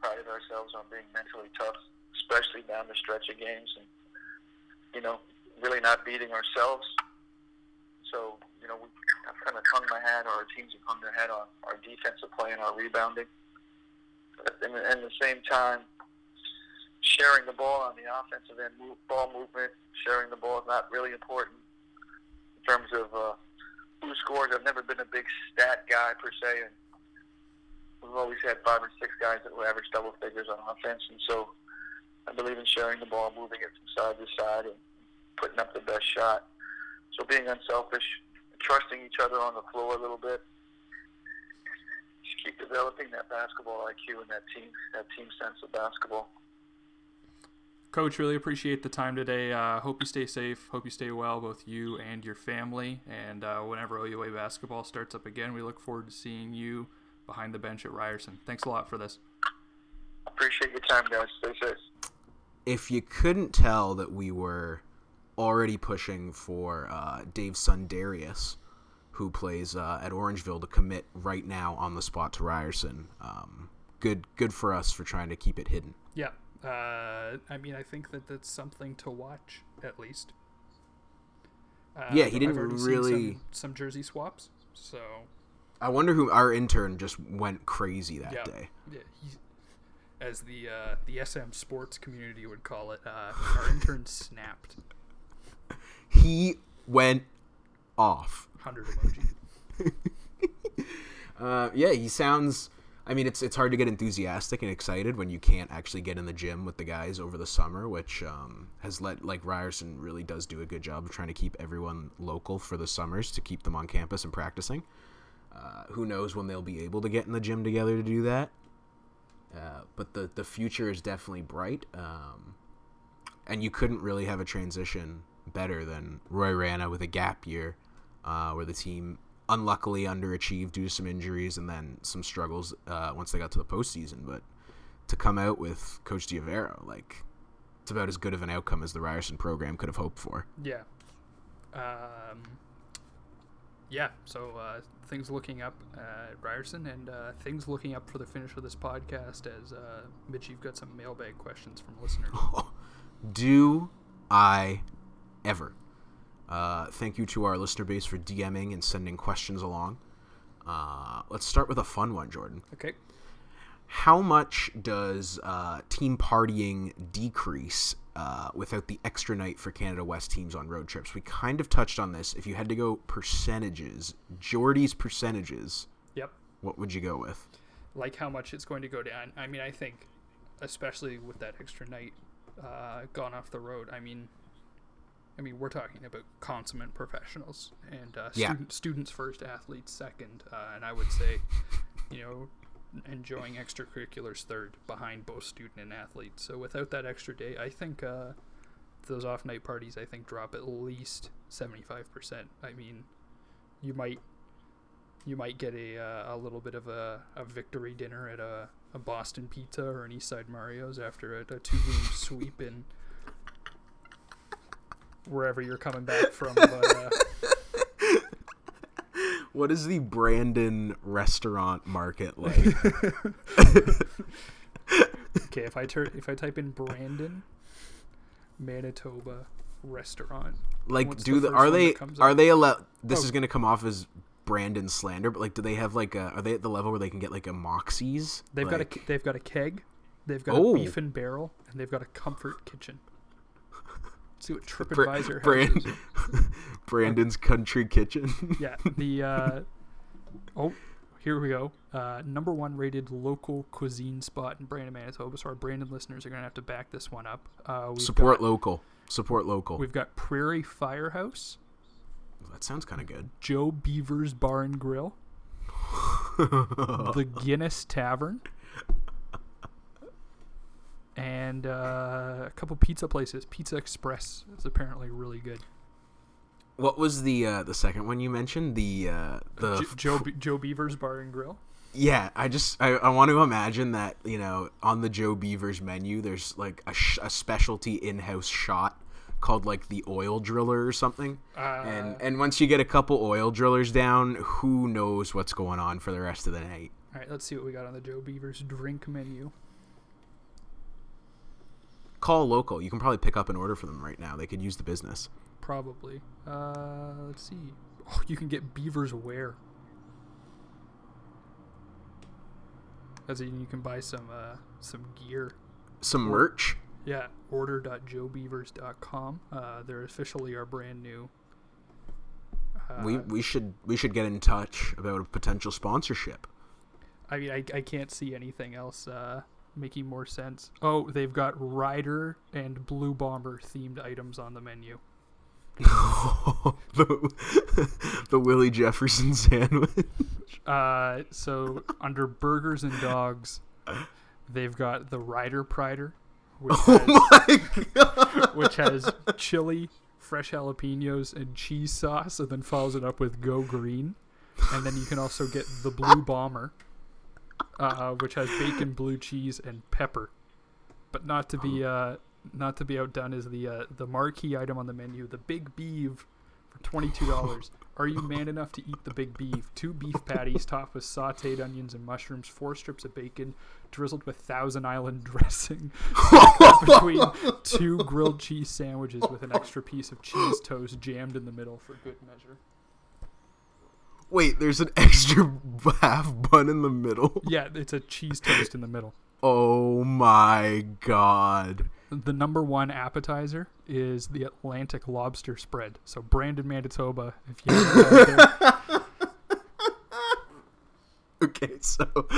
prided ourselves on being mentally tough, especially down the stretch of games, and you know, really not beating ourselves. So you know, we, I've kind of hung my hat, or our teams have hung their head on our defensive play and our rebounding. At the, at the same time, sharing the ball on the offensive end, move, ball movement, sharing the ball is not really important in terms of uh, who scores. I've never been a big stat guy per se, and we've always had five or six guys that will average double figures on offense, and so I believe in sharing the ball, moving it from side to side, and putting up the best shot. So being unselfish, trusting each other on the floor a little bit, just keep developing that basketball IQ and that team that team sense of basketball. Coach, really appreciate the time today. Uh, hope you stay safe. Hope you stay well, both you and your family. And uh, whenever OUA basketball starts up again, we look forward to seeing you behind the bench at Ryerson. Thanks a lot for this. Appreciate your time, guys. Stay safe. If you couldn't tell that we were already pushing for uh, Dave son Darius, who plays uh, at Orangeville, to commit right now on the spot to Ryerson, um, good good for us for trying to keep it hidden. Yeah. Uh, I mean, I think that that's something to watch, at least. Uh, Yeah, he didn't really- Some, some jersey swaps, so. I wonder who our intern just went crazy that yeah, day. Yeah, he, as the uh, the SM sports community would call it, uh, our intern [laughs] snapped. He went off. Hundred emoji. [laughs] Uh, yeah, he sounds I mean, it's it's hard to get enthusiastic and excited when you can't actually get in the gym with the guys over the summer, which um, has let like Ryerson really does do a good job of trying to keep everyone local for the summers to keep them on campus and practicing. Uh, who knows when they'll be able to get in the gym together to do that? Uh, but the the future is definitely bright, um, and you couldn't really have a transition better than Roy Rana with a gap year, uh, where the team unluckily underachieved due to some injuries and then some struggles uh, once they got to the postseason. But to come out with Coach DeAveiro, like it's about as good of an outcome as the Ryerson program could have hoped for. Yeah. Um, yeah, so uh, things looking up at Ryerson and uh, things looking up for the finish of this podcast as uh, Mitch, you've got some mailbag questions from listeners. [laughs] Do I ever? Uh, thank you to our listener base for DMing and sending questions along. Uh, let's start with a fun one, Jordan. Okay. How much does uh, team partying decrease uh, without the extra night for Canada West teams on road trips? We kind of touched on this. If you had to go percentages, Jordy's percentages, Yep. what would you go with? Like how much it's going to go down. I mean, I think, especially with that extra night uh, gone off the road. I mean, I mean, we're talking about consummate professionals and uh, Yeah. student, students first, athletes second, uh, and I would say, you know, enjoying extracurriculars third behind both student and athlete. So without that extra day, I think uh, those off night parties, I think, drop at least seventy five percent. I mean, you might you might get a uh, a little bit of a, a victory dinner at a, a Boston Pizza or an Eastside Mario's after a, a two room sweep in wherever you're coming back from. But uh, [laughs] What is the Brandon restaurant market like? [laughs] [laughs] okay, if I tur- if I type in Brandon, Manitoba restaurant, like what's do the, first are they are up? they allowed this Oh. is going to come off as brandon slander but like do they have like a are they at the level where they can get like a moxies They've got a they've got a keg, they've got Oh. a beef and barrel, and they've got a comfort kitchen. See what Bra- TripAdvisor Brand- has. [laughs] brandon's country kitchen [laughs] yeah, the uh, oh, here we go. Uh, number one rated local cuisine spot in Brandon, Manitoba. So our Brandon listeners are gonna have to back this one up. Uh, support got, local support local We've got Prairie Firehouse, that sounds kind of good Joe Beaver's Bar and Grill, [laughs] the Guinness Tavern, and uh, a couple pizza places. Pizza Express is apparently really good. what was the uh the second one you mentioned the uh the J- Joe Be- Joe Beaver's Bar and Grill. yeah i just I, I want to imagine that you know on the joe beavers menu there's like a, sh- a specialty in-house shot called like the oil driller or something and Uh, and once you get a couple oil drillers down who knows what's going on for the rest of the night All right, let's see what we got on the Joe Beaver's drink menu. Call local you can probably pick up an order for them right now they could use the business Probably. Uh, let's see. Oh, you can get Beaver's wear. As in, you can buy some uh, some gear. some merch Yeah, order.joebeeverz.com. Uh, they're officially our brand new. Uh, we we should we should get in touch about a potential sponsorship I mean, I, I can't see anything else uh, making more sense. Oh, they've got Rider and Blue Bomber themed items on the menu. [laughs] the, [laughs] the Willie Jefferson [laughs] sandwich. Uh, so under burgers and dogs, they've got the Rider Prider, which has, Oh god! which has chili, fresh jalapenos, and cheese sauce, and then follows it up with Go Green. And then you can also get the Blue Bomber, uh, which has bacon, blue cheese, and pepper. But not to be uh, not to be outdone is the uh, the marquee item on the menu, the Big Beef for twenty two dollars. [laughs] Are you man enough to eat the big beef? Two beef patties topped with sautéed onions and mushrooms, four strips of bacon drizzled with Thousand Island [laughs] dressing, [laughs] between two grilled cheese sandwiches with an extra piece of cheese toast jammed in the middle for good measure. Wait, there's an [laughs] extra half bun in the middle. Yeah, it's a cheese toast in the middle. Oh my god. The number one appetizer is the Atlantic lobster spread. So Brandon, Manitoba, if you [laughs] okay, so [laughs]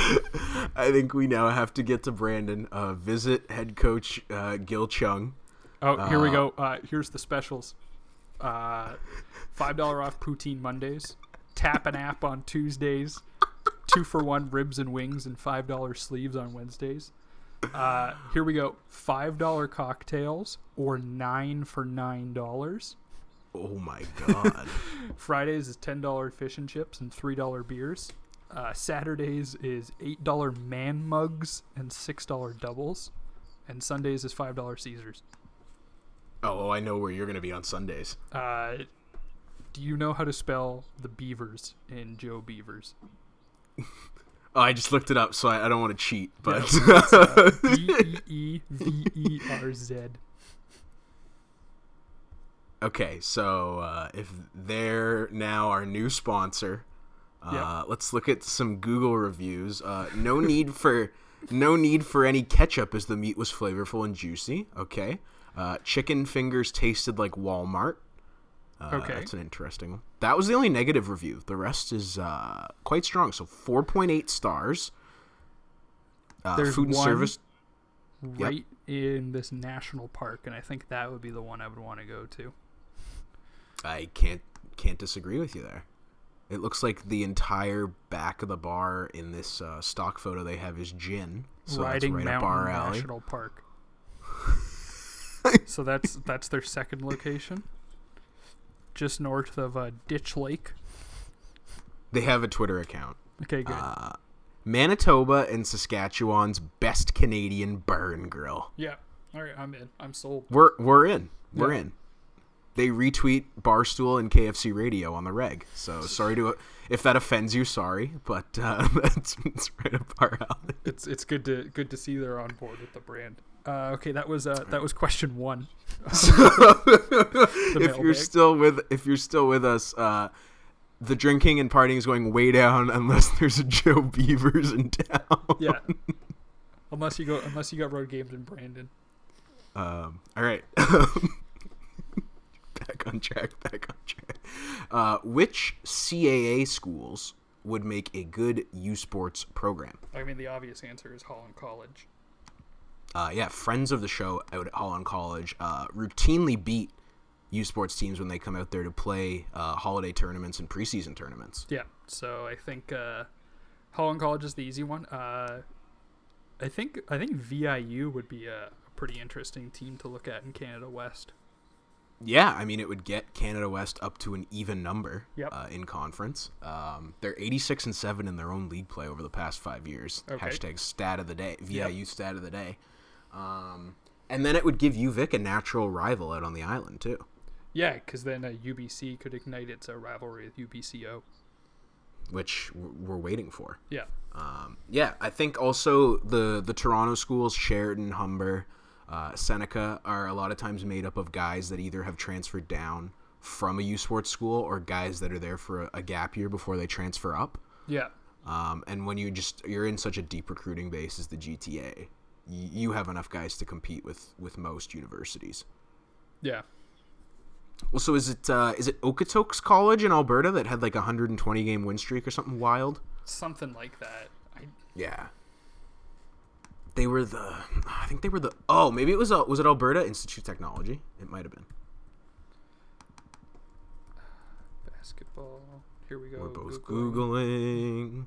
I think we now have to get to Brandon. Uh, visit head coach uh, Gil Cheung. Oh, here we Uh, go. Uh, here's the specials. Uh, Five dollar off poutine Mondays. Tap an app on Tuesdays. Two for one ribs and wings and five dollar sleeves on Wednesdays. Uh, here we go. Five dollar cocktails or nine for nine dollars. Oh my god. [laughs] Fridays is ten dollar fish and chips and three dollar beers. Uh, Saturdays is eight dollar man mugs and six dollar doubles, and Sundays is five dollar Caesars. oh, I know where you're gonna be on Sundays. Uh, do you know how to spell the beavers in Joe Beeverz? Oh, [laughs] I just looked it up, so I, I don't want to cheat. But [laughs] B e e v e r z. okay, so uh, if they're now our new sponsor, uh, Yeah. let's look at some Google reviews. Uh, no need for no need for any ketchup, as the meat was flavorful and juicy. Okay, uh, chicken fingers tasted like Walmart. Uh, Okay. that's an interesting one. That was the only negative review. The rest is uh, quite strong. So 4.8 stars. Uh, There's food and one service. right in this national park, and I think that would be the one I would want to go to. I can't can't disagree with you there. It looks like the entire back of the bar in this uh, stock photo they have is gin. So Riding that's right Mountain up our alley. National Park. [laughs] so that's that's their second location, just north of uh, Ditch Lake. They have a Twitter account. Okay, good. Uh, Manitoba and Saskatchewan's best Canadian burn grill. yeah. All right, I'm in. I'm sold. We're we're in. We're Yeah. in. They retweet Barstool and KFC Radio on the reg. So sorry to if that offends you. Sorry, but uh, [laughs] that's it's right up our alley. It's it's good to good to see they're on board with the brand. Uh, okay, that was uh, that was question one. [laughs] [laughs] if you're mailbag. still with if you're still with us, uh, the drinking and partying is going way down [laughs] unless there's a Joe Beeverz in town. Yeah. unless you go unless you got road games in Brandon. Um, all right. back on track. Back on track. Uh, which CAA schools would make a good U Sports program? I mean, the obvious answer is Holland College. Uh, yeah, friends of the show out at Holland College uh, routinely beat U Sports teams when they come out there to play uh, holiday tournaments and preseason tournaments. Yeah. So I think uh, Holland College is the easy one. Uh, I think I think VIU would be a, pretty interesting team to look at in Canada West. Yeah, I mean, it would get Canada West up to an even number Yep. uh, in conference. Um, they're 86 and 7 in their own league play over the past five years. Okay. Hashtag stat of the day, Yep. VIU stat of the day. Um, and then it would give UVic a natural rival out on the island, too. Yeah, because then uh, UBC could ignite its uh, rivalry with UBCO. which we're waiting for. Yeah. Um, yeah, I think also the the Toronto schools, Sheridan, Humber, uh, Seneca, are a lot of times made up of guys that either have transferred down from a U Sports school or guys that are there for a, a gap year before they transfer up. Yeah. Um, and when you just you're in such a deep recruiting base as the GTA, you have enough guys to compete with with most universities. Yeah. Well, so is it uh, is it Okotoks College in Alberta that had like a 120 game win streak or something wild? Something like that. I, Yeah. They were the I think they were the Oh, maybe it was uh, was it Alberta Institute of Technology? It might have been. basketball. Here we go. We're both Googling. googling.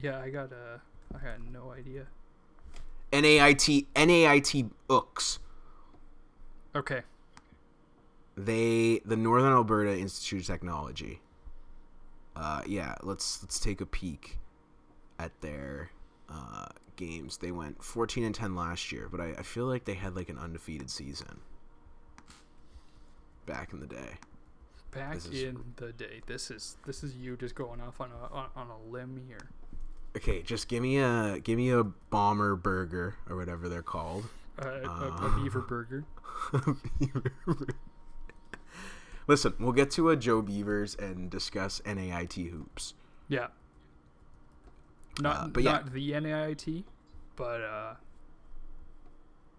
Yeah, I got uh, I had no idea. NAIT NAIT Ooks. Okay. They the Northern Alberta Institute of Technology. Uh yeah, let's let's take a peek at their uh games. They went 14 and 10 last year, but I, I feel like they had like an undefeated season back in the day. Back is- in the day, this is this is you just going off on a on, on a limb here. Okay, just give me a give me a bomber burger or whatever they're called. Uh, a, Uh, a beaver burger. [laughs] Listen, we'll get to a Joe Beeverz and discuss NAIT hoops. Yeah. Not Uh, but yeah. not the NAIT, but uh,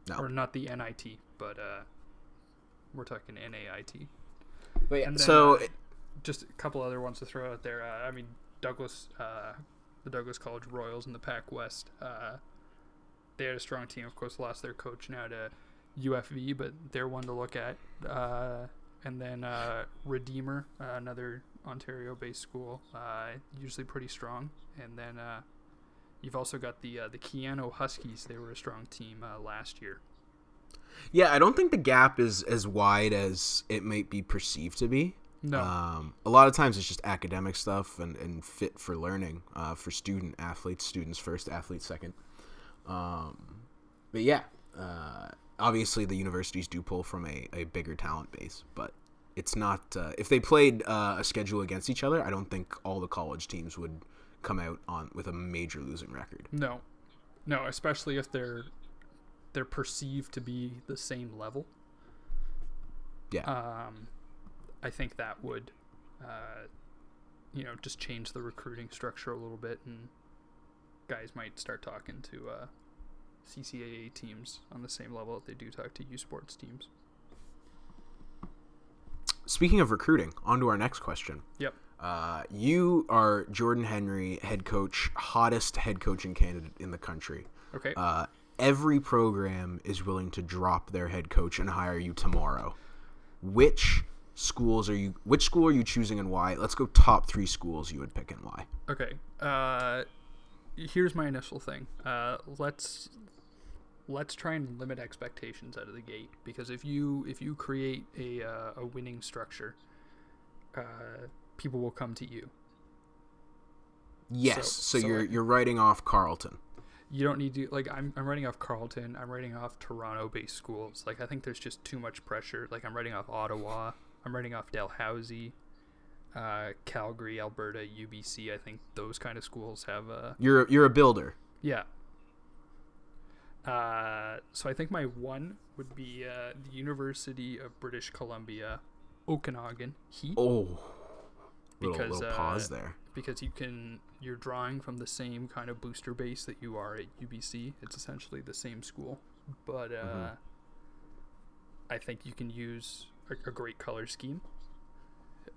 No. or not the NIT, but uh, we're talking NAIT. But yeah, And then, so uh, just a couple other ones to throw out there. Uh, I mean, Douglas, uh, the Douglas College Royals in the Pac West. Uh, they had a strong team. Of course, lost their coach now to UFV, but they're one to look at. Uh, and then uh, Redeemer, uh, another Ontario-based school, uh, usually pretty strong. And then uh, you've also got the the Keyano Huskies. They were a strong team last year. yeah, I don't think the gap is as wide as it might be perceived to be. No. Um, a lot of times it's just academic stuff and, and fit for learning uh, for student athletes, students first, athletes second. Um, but yeah, uh, obviously the universities do pull from a, a bigger talent base, but it's not. Uh, if they played uh, a schedule against each other, I don't think all the college teams would come out on with a major losing record. No, no, especially if they're they're perceived to be the same level. Yeah. Um, I think that would, uh, you know, just change the recruiting structure a little bit, and guys might start talking to uh, CCAA teams on the same level that they do talk to U Sports teams. Speaking of recruiting, on to our next question. Yep. Uh, you are Jordan Henry, head coach, hottest head coaching candidate in the country. Okay. Uh, every program is willing to drop their head coach and hire you tomorrow. Which schools are you? Which school are you choosing and why? Let's go top three schools you would pick and why. Okay. Uh, here's my initial thing. Uh, let's let's try and limit expectations out of the gate because if you if you create a uh, a winning structure, uh, people will come to you. Yes. So- So, so you're like- you're writing off Carleton. You don't need to like I'm I'm writing off Carleton. I'm writing off Toronto-based schools. Like I think there's just too much pressure. Like I'm writing off Ottawa. I'm writing off Dalhousie, uh, Calgary, Alberta, UBC. I think those kind of schools have a. You're you're a builder. Yeah. Uh, so I think my one would be uh, the University of British Columbia, Okanagan Heat. Oh. Little, because little uh, pause there. Because you can you're drawing from the same kind of booster base that you are at UBC. It's essentially the same school, but uh, Mhm. I think you can use a, a great color scheme,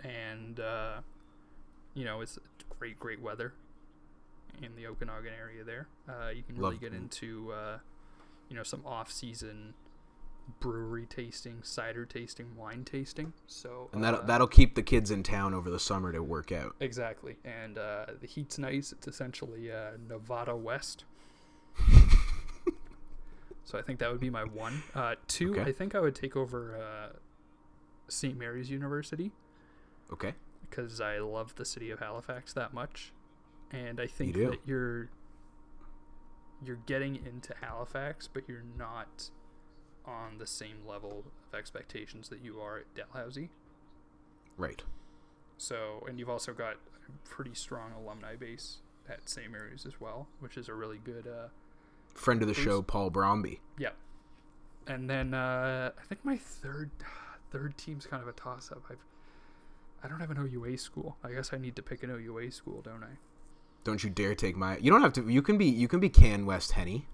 and uh, you know it's great great weather in the Okanagan area there. Uh, you can really Love- get into uh, you know some off season brewery tasting, cider tasting, wine tasting. So And that'll uh, that'll keep the kids in town over the summer to work out. Exactly, and uh, the heat's nice. It's essentially uh, Nevada West. [laughs] so I think that would be my one. Uh, two, Okay. I think I would take over uh, St. Mary's University Okay. because I love the city of Halifax that much, and I think do. that you're you're getting into Halifax, but you're not on the same level of expectations that you are at Dalhousie. Right. So, and you've also got a pretty strong alumni base at St. Mary's as well, which is a really good. Uh, Friend of the show, Paul Bromby. Yeah. And then uh, I think my third third team's kind of a toss up. I've I don't have an OUA school. I guess I need to pick an OUA school, don't I? Don't you dare take my. You don't have to. You can be. You can be Can West Henny.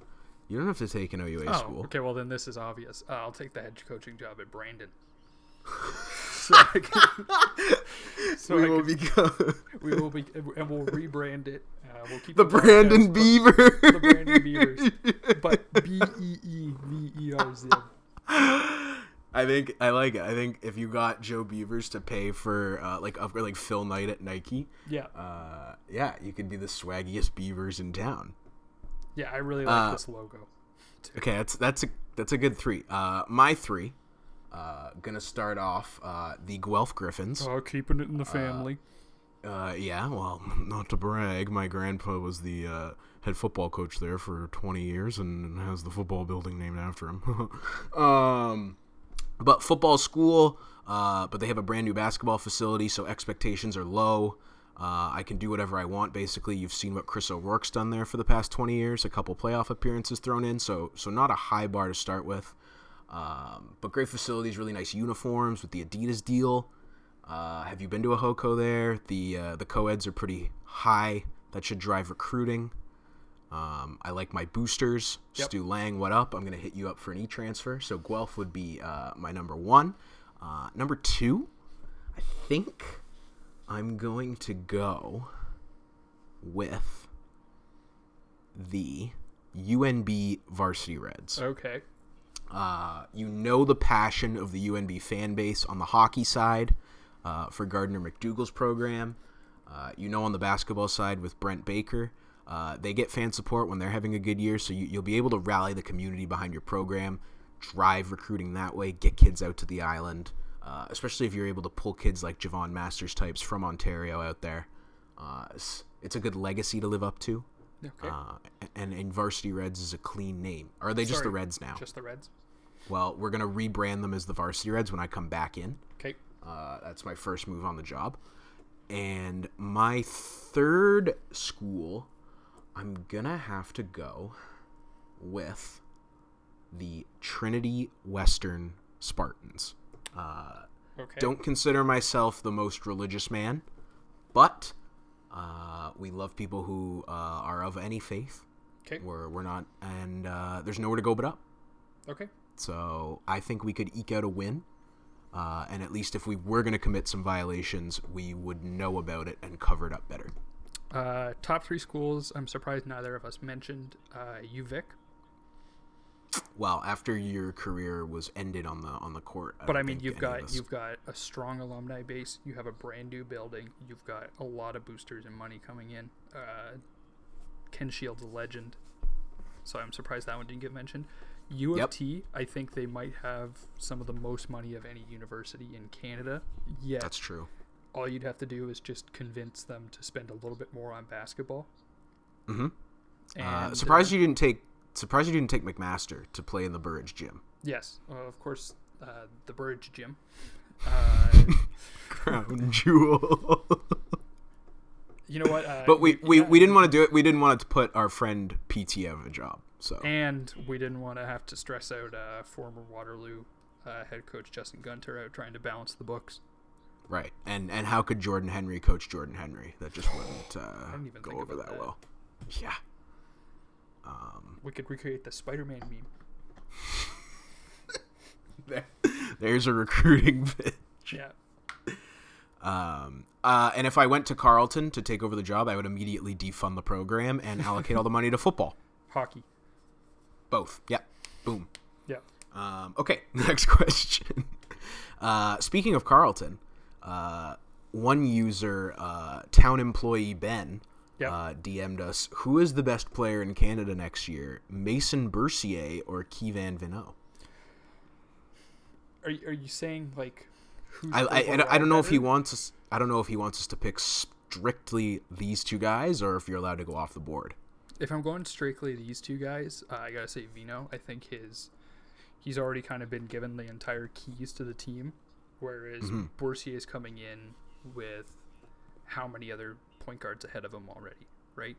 You don't have to take an OUA oh, school. okay. Well, then this is obvious. Uh, I'll take the head coaching job at Brandon. [laughs] so I can, [laughs] so We I will can- become- we will be, and we'll rebrand it. Uh, we'll keep The podcast, Brandon but- Beaver. the Brandon Beavers, but B E E V E R Z. [laughs] I think I like it. I think if you got Joe Beeverz to pay for uh, like upgrade like Phil Knight at Nike, Yeah. uh, yeah, you could be the swaggiest Beavers in town. Yeah, I really like Uh, this logo. Okay, that's that's a that's a good three. Uh, my three, uh, gonna start off uh, the Guelph Griffins. Oh, keeping it in the family. Uh, yeah, well, [laughs] not to brag, my grandpa was the uh, head football coach there for 20 years and has the football building named after him. [laughs] um, but football school, uh, but they have a brand new basketball facility, so expectations are low. Uh, I can do whatever I want. Basically, you've seen what Chris O'Rourke's done there for the past 20 years. A couple playoff appearances thrown in, so so not a high bar to start with. Um, but great facilities, really nice uniforms with the Adidas deal. Uh, have you been to a Hoko there? The uh, the co-eds are pretty high. That should drive recruiting. Um, I like my boosters. Yep. Stu Lang, what up? I'm gonna hit you up for an e-transfer. So Guelph would be uh, my number one. Uh, number two, I think I'm going to go with the UNB Varsity Reds. Okay. Uh, you know the passion of the UNB fan base on the hockey side uh, for Gardiner MacDougall's program. Uh, you know on the basketball side with Brent Baker. Uh, they get fan support when they're having a good year, so you, you'll be able to rally the community behind your program, drive recruiting that way, get kids out to the island, uh, especially if you're able to pull kids like Javon Masters types from Ontario out there. Uh, it's, it's a good legacy to live up to. Okay. Uh, and, and Varsity Reds is a clean name. Or are they just the Reds now? Just the Reds. Well, we're gonna rebrand them as the Varsity Reds when I come back in. Okay. Uh, that's my first move on the job. And my third school, I'm gonna have to go with the Trinity Western Spartans. Uh, Okay. Don't consider myself the most religious man, but uh, we love people who uh, are of any faith. Okay. We're, we're not, and uh, there's nowhere to go but up. Okay. So I think we could eke out a win. Uh, and at least if we were going to commit some violations, we would know about it and cover it up better. Uh, top three schools. I'm surprised neither of us mentioned uh, UVic. Well, after your career was ended on the on the court, But I mean, you've got you've got a strong alumni base. You have a brand new building. You've got a lot of boosters and money coming in. Uh, Ken Shields, a legend. So I'm surprised that one didn't get mentioned. U of Yep. T, I think they might have some of the most money of any university in Canada. Yeah, That's true. All you'd have to do is just convince them to spend a little bit more on basketball. Mm-hmm. Uh, surprised uh, you didn't take surprised you didn't take McMaster to play in the Burridge gym. Yes, uh, of course, uh, the Burridge Gym. [laughs] Uh, Crown jewel. you know what? Uh, but we, we, yeah. we didn't want to do it. We didn't want to put our friend PT out of a job. So And we didn't want to have to stress out uh, former Waterloo uh, head coach Justin Gunter out trying to balance the books. Right, and and how could Jordan Henry coach Jordan Henry? That just [sighs] wouldn't uh, go over that, that. well. Yeah. Um, We could recreate the Spider-Man meme. [laughs] there, there's a recruiting [laughs] bit. Yeah. Um, uh, and if I went to Carleton to take over the job, I would immediately defund the program and allocate all the money to football. [laughs] Hockey. Both. Yeah. Boom. Yeah. Um, okay, next question. Uh, speaking of Carleton, uh, one user, uh, town employee Ben, Yep. uh, DM'd us, who is the best player in Canada next year, Mason Bercier or Kevan Veinot? Are, you- are you saying like I, I, I don't- I don't know if he wants us. I don't know if he wants us to pick strictly these two guys or if you're allowed to go off the board. If I'm going strictly these two guys, uh, I gotta say Veinot. I think his he's already kind of been given the entire keys to the team, whereas Mhm. Boursier is coming in with how many other point guards ahead of him already, right?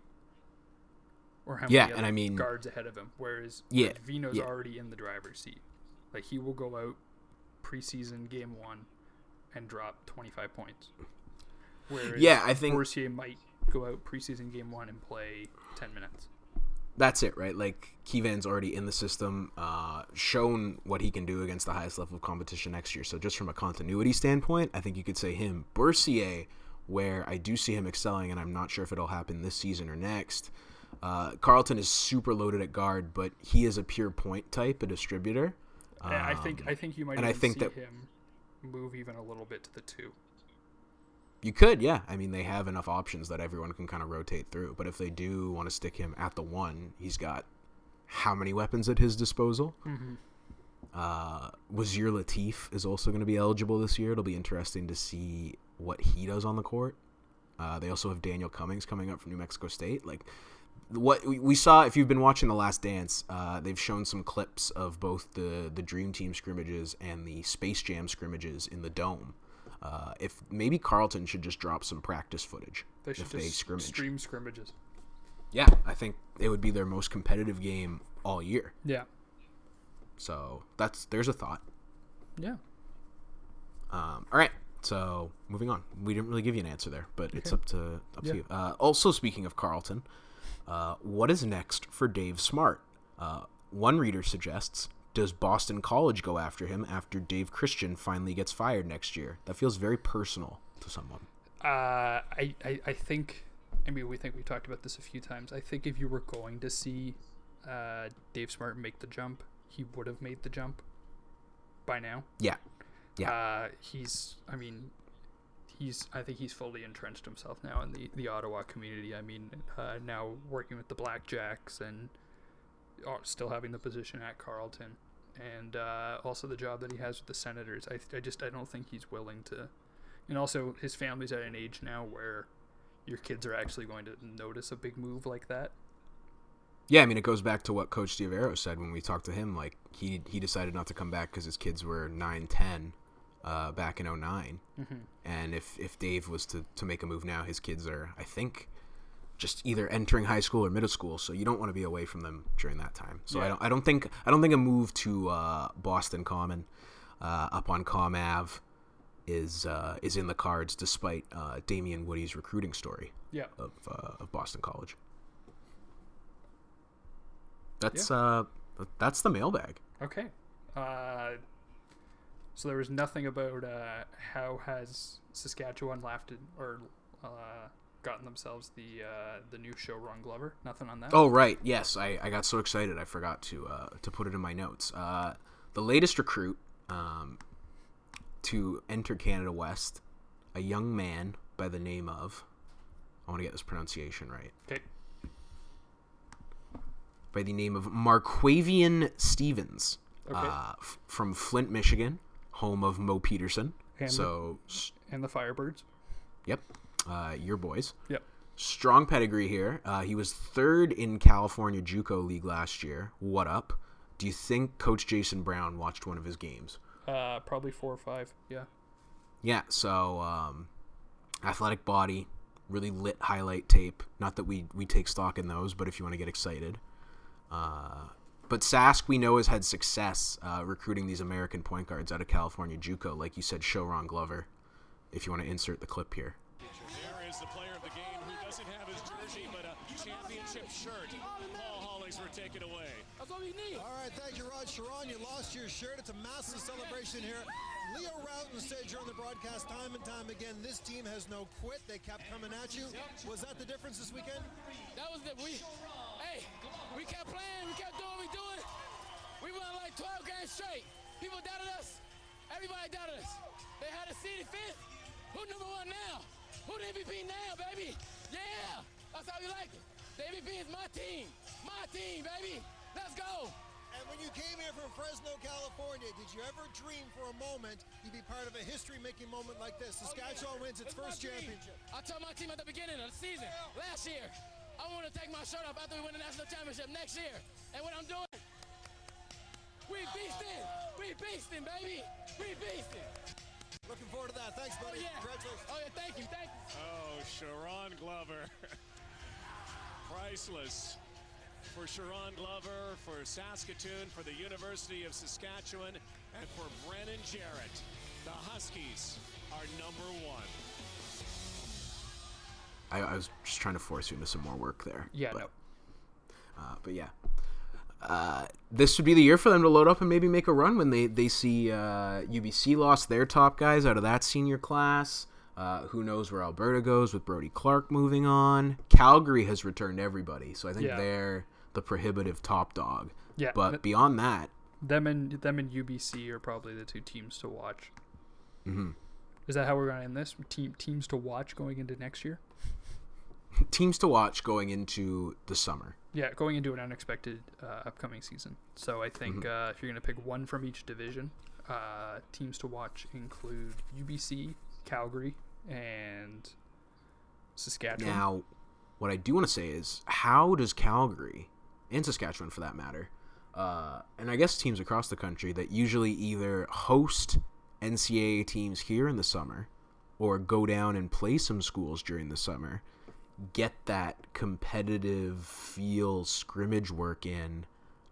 Or how Yeah, many and I mean- guards ahead of him, whereas Yeah, Veinot's yeah. already in the driver's seat. Like he will go out preseason game one and drop 25 points. Whereas Yeah, I think- Boursier might go out preseason game one and play 10 minutes. That's it, right? Like Kevan's already in the system, uh, shown what he can do against the highest level of competition next year. So just from a continuity standpoint, I think you could say him. Bercier, where I do see him excelling, and I'm not sure if it'll happen this season or next. Uh, Carleton is super loaded at guard, but he is a pure point type, a distributor. And I think Um, I think you might and I think see that- him move even a little bit to the two. You could, yeah. I mean, they have enough options that everyone can kind of rotate through. But if they do want to stick him at the one, he's got how many weapons at his disposal? Mhm. Uh, Wazir Latif is also going to be eligible this year. It'll be interesting to see what he does on the court. Uh, they also have Daniel Cummings coming up from New Mexico State. Like what we- we saw, if you've been watching The Last Dance, uh, they've shown some clips of both the the Dream Team scrimmages and the Space Jam scrimmages in the dome. Uh, if maybe Carleton should just drop some practice footage They should if they scrimmage. stream scrimmages. Yeah, I think it would be their most competitive game all year. Yeah. So that's there's a thought. Yeah. Um, all right. So moving on, we didn't really give you an answer there, but it's up to up Yeah. to you. Uh, also, speaking of Carleton, uh, what is next for Dave Smart? Uh, one reader suggests does Boston College go after him after Dave Christian finally gets fired next year? That feels very personal to someone. Uh, I, I, I think, I mean, we think we talked about this a few times. I think if you were going to see uh, Dave Smart make the jump, he would have made the jump by now. Yeah. Yeah. Uh, he's, I mean, he's, I think he's fully entrenched himself now in the, the Ottawa community. I mean, uh, now working with the Blackjacks and uh, still having the position at Carleton. And uh, also the job that he has with the Senators. I, I just, I don't think he's willing to and also his family's at an age now where your kids are actually going to notice a big move like that. Yeah, I mean it goes back to what Coach DeAveiro said when we talked to him. Like he he decided not to come back because his kids were 9, 10 uh, back in 9 Mhm. and if if Dave was to to make a move now, his kids are I think just either entering high school or middle school, so you don't want to be away from them during that time. So I don't I don't think I don't think a move to uh, Boston Common uh, up on Com Ave is uh, is in the cards, despite uh, Damian Woody's recruiting story Yeah. of uh, of Boston College. That's uh that's the mailbag. Okay. Uh, so there was nothing about uh, how has Saskatchewan laughed or uh, gotten themselves the uh, the new Showron Glover. Nothing on that. Oh right, yes, I, I got so excited I forgot to uh, to put it in my notes. Uh, the latest recruit um, to enter Canada West, a young man by the name of, I want to get this pronunciation right, Okay. by the name of Marquavian Stevens, Okay. uh, f- from Flint, Michigan, home of Mo Peterson. And so, s- And the Firebirds. yep, uh, your boys. Yep. Strong pedigree here. Uh, he was third in California JUCO League last year. What up? Do you think Coach Jason Brown watched one of his games? Uh, probably four or five. Yeah. Yeah. So, um, athletic body, really lit highlight tape. Not that we we take stock in those, but if you want to get excited. Uh, but Sask, we know, has had success uh, recruiting these American point guards out of California JUCO, like you said, Showron Glover. If you want to insert the clip here. There is the player of the game who doesn't have his jersey but a championship shirt. Paul Hollingsworth were taken away. That's all we need. All right, thank you, Rod Sharon. You lost your shirt. It's a massive celebration here. Leo Rautins said during the broadcast time and time again, this team has no quit. They kept coming at you. Was that the difference this weekend? That was the we. Hey, we kept playing. We kept doing what we doing. We won like 12 games straight. People doubted us. Everybody doubted us. They had us seeded fifth. Who number one now? Who the MVP now, baby? Yeah, that's how we like it. The MVP is my team. My team, baby. Let's go. And when you came here from Fresno, California, did you ever dream for a moment you'd be part of a history-making moment like this? Oh, Saskatchewan wins its first championship. I told my team at the beginning of the season, last year, I want to take my shirt off after we win the national championship next year. And what I'm doing, we beasting. We beasting, baby. We beasting. Looking forward to that. Thanks, buddy. Oh, yeah. Congratulations. Oh, yeah, thank you, thank you. Oh, Showron Glover. [laughs] Priceless for Showron Glover, for Saskatoon, for the University of Saskatchewan, and for Brennan Jarrett. The Huskies are number one. I, I was just trying to force you into some more work there. Yeah, but, no. Uh, but yeah, uh, this would be the year for them to load up and maybe make a run when they they see uh, UBC lost their top guys out of that senior class. Uh, who knows where Alberta goes with Brody Clark moving on? Calgary has returned everybody, so I think Yeah. they're the prohibitive top dog. Yeah, but th- beyond that, Them and them and UBC are probably the two teams to watch. Mhm. Is that how we're going to end this? Team teams to watch going into next year. [laughs] teams to watch going into the summer. Yeah, going into an unexpected uh, upcoming season. So I think Mhm. uh, if you're going to pick one from each division, uh, teams to watch include UBC, Calgary, and Saskatchewan. Now, what I do want to say is, how does Calgary and Saskatchewan, for that matter, uh, and I guess teams across the country that usually either host NCAA teams here in the summer or go down and play some schools during the summer, get that competitive feel scrimmage work in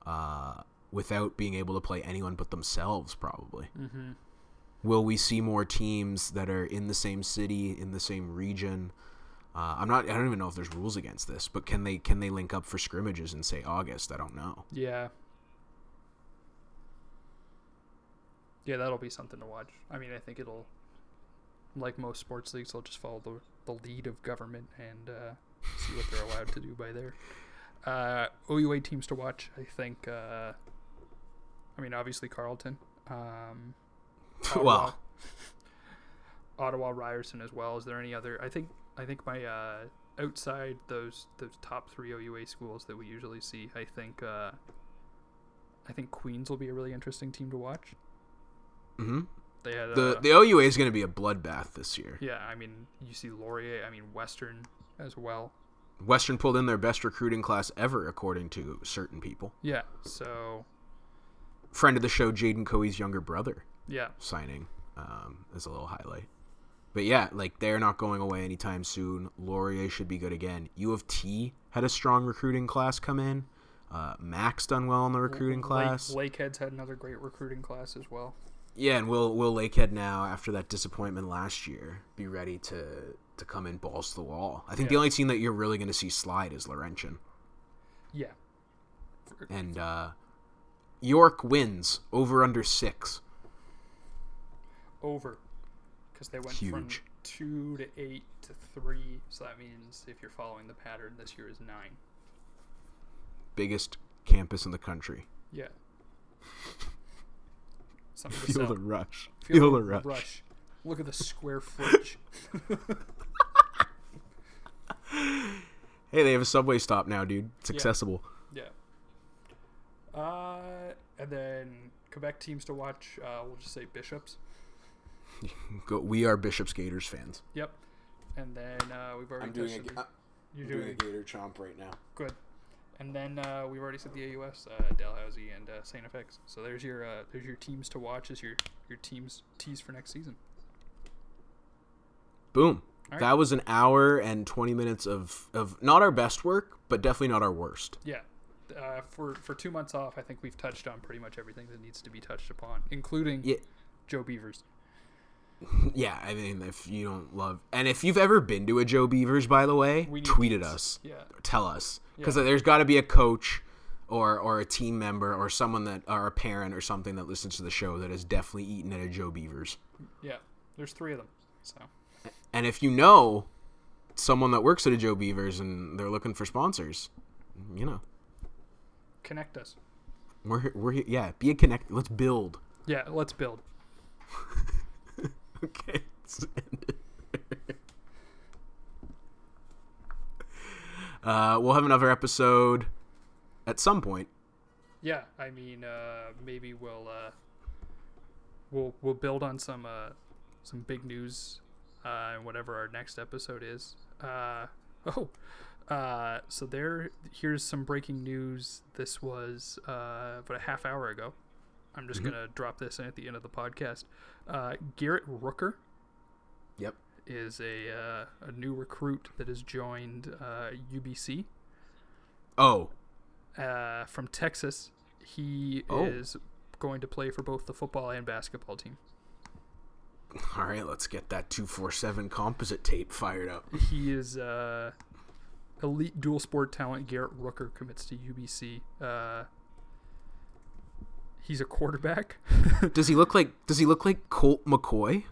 uh, without being able to play anyone but themselves, probably. Mhm. Will we see more teams that are in the same city, in the same region? Uh, I'm not. I don't even know if there's rules against this, but can they can they link up for scrimmages in say August? I don't know. Yeah. Yeah, that'll be something to watch. I mean, I think it'll, like most sports leagues, they'll just follow the, the lead of government and uh, see what they're allowed to do by there. Uh, OUA teams to watch, I think. Uh, I mean, obviously Carleton. Um, [laughs] Well. Ottawa Ryerson as well. Is there any other? I think I think my uh, outside those those top three OUA schools that we usually see. I think uh, I think Queens will be a really interesting team to watch. hmm They had The uh, the OUA is going to be a bloodbath this year. yeah. I mean, you see Laurier. I mean, Western as well. Western pulled in their best recruiting class ever, according to certain people. Yeah. So Friend of the show, Jaden Coey's younger brother, yeah. signing um, as a little highlight. But yeah, like they're not going away anytime soon. Laurier should be good again. U of T had a strong recruiting class come in. Uh, Max done well in the recruiting class. Lake, Lakehead's had another great recruiting class as well. Yeah, and will will Lakehead now after that disappointment last year be ready to to come in balls to the wall? I think the only team that you're really going to see slide is Laurentian, Yeah. and uh, York wins over under six. Over. Because they went from Huge. two to eight to three. So that means if you're following the pattern, this year is nine. Biggest campus in the country. Yeah. Something to Feel sell. the rush. Feel, Feel the the rush. rush. Look at the square footage. [laughs] [laughs] Hey, they have a subway stop now, dude. It's accessible. yeah. Uh, and then Quebec teams to watch. Uh, we'll just say Bishops. [laughs] Go, we are Bishop's Gators fans. Yep. And then uh, we've already touched on the- You're doing, a Gator chomp right now. good. And then uh, we've already said the AUS, uh, Dalhousie and uh, Saint FX. So there's your uh, there's your teams to watch as your your teams tease for next season. Boom. Right. That was an hour and 20 minutes of, of not our best work, but definitely not our worst. Yeah. Uh, for for two months off, I think we've touched on pretty much everything that needs to be touched upon, including Yeah. Joe Beeverz. [laughs] Yeah, I mean, if you don't love, and if you've ever been to a Joe Beeverz, by the way, tweet at us. Yeah. Tell us because Yeah. there's got to be a coach or or a team member or someone that or a parent or something that listens to the show that has definitely eaten at a Joe Beeverz. Yeah, there's three of them. So And if you know someone that works at a Joe Beeverz and they're looking for sponsors, you know, connect us. we're we're yeah, be a connect. Let's build. Yeah, let's build. [laughs] okay. let's end it. uh, we'll have another episode at some point. Yeah, I mean, uh, maybe we'll uh, we'll we'll build on some uh, some big news, uh, and whatever our next episode is. Uh, oh, uh, so there. Here's some breaking news. This was uh, about a half hour ago. I'm just Mhm. gonna drop this in at the end of the podcast. Uh, Garrett Rooker Yep. is a uh, a new recruit that has joined uh, UBC Oh, uh, from Texas. He Oh. is going to play for both the football and basketball team. all right. Let's get that two four seven composite tape fired up. He is uh, elite dual sport talent. Garrett Rooker commits to UBC. He's a quarterback. [laughs] Does he look like Does he look like Colt McCoy?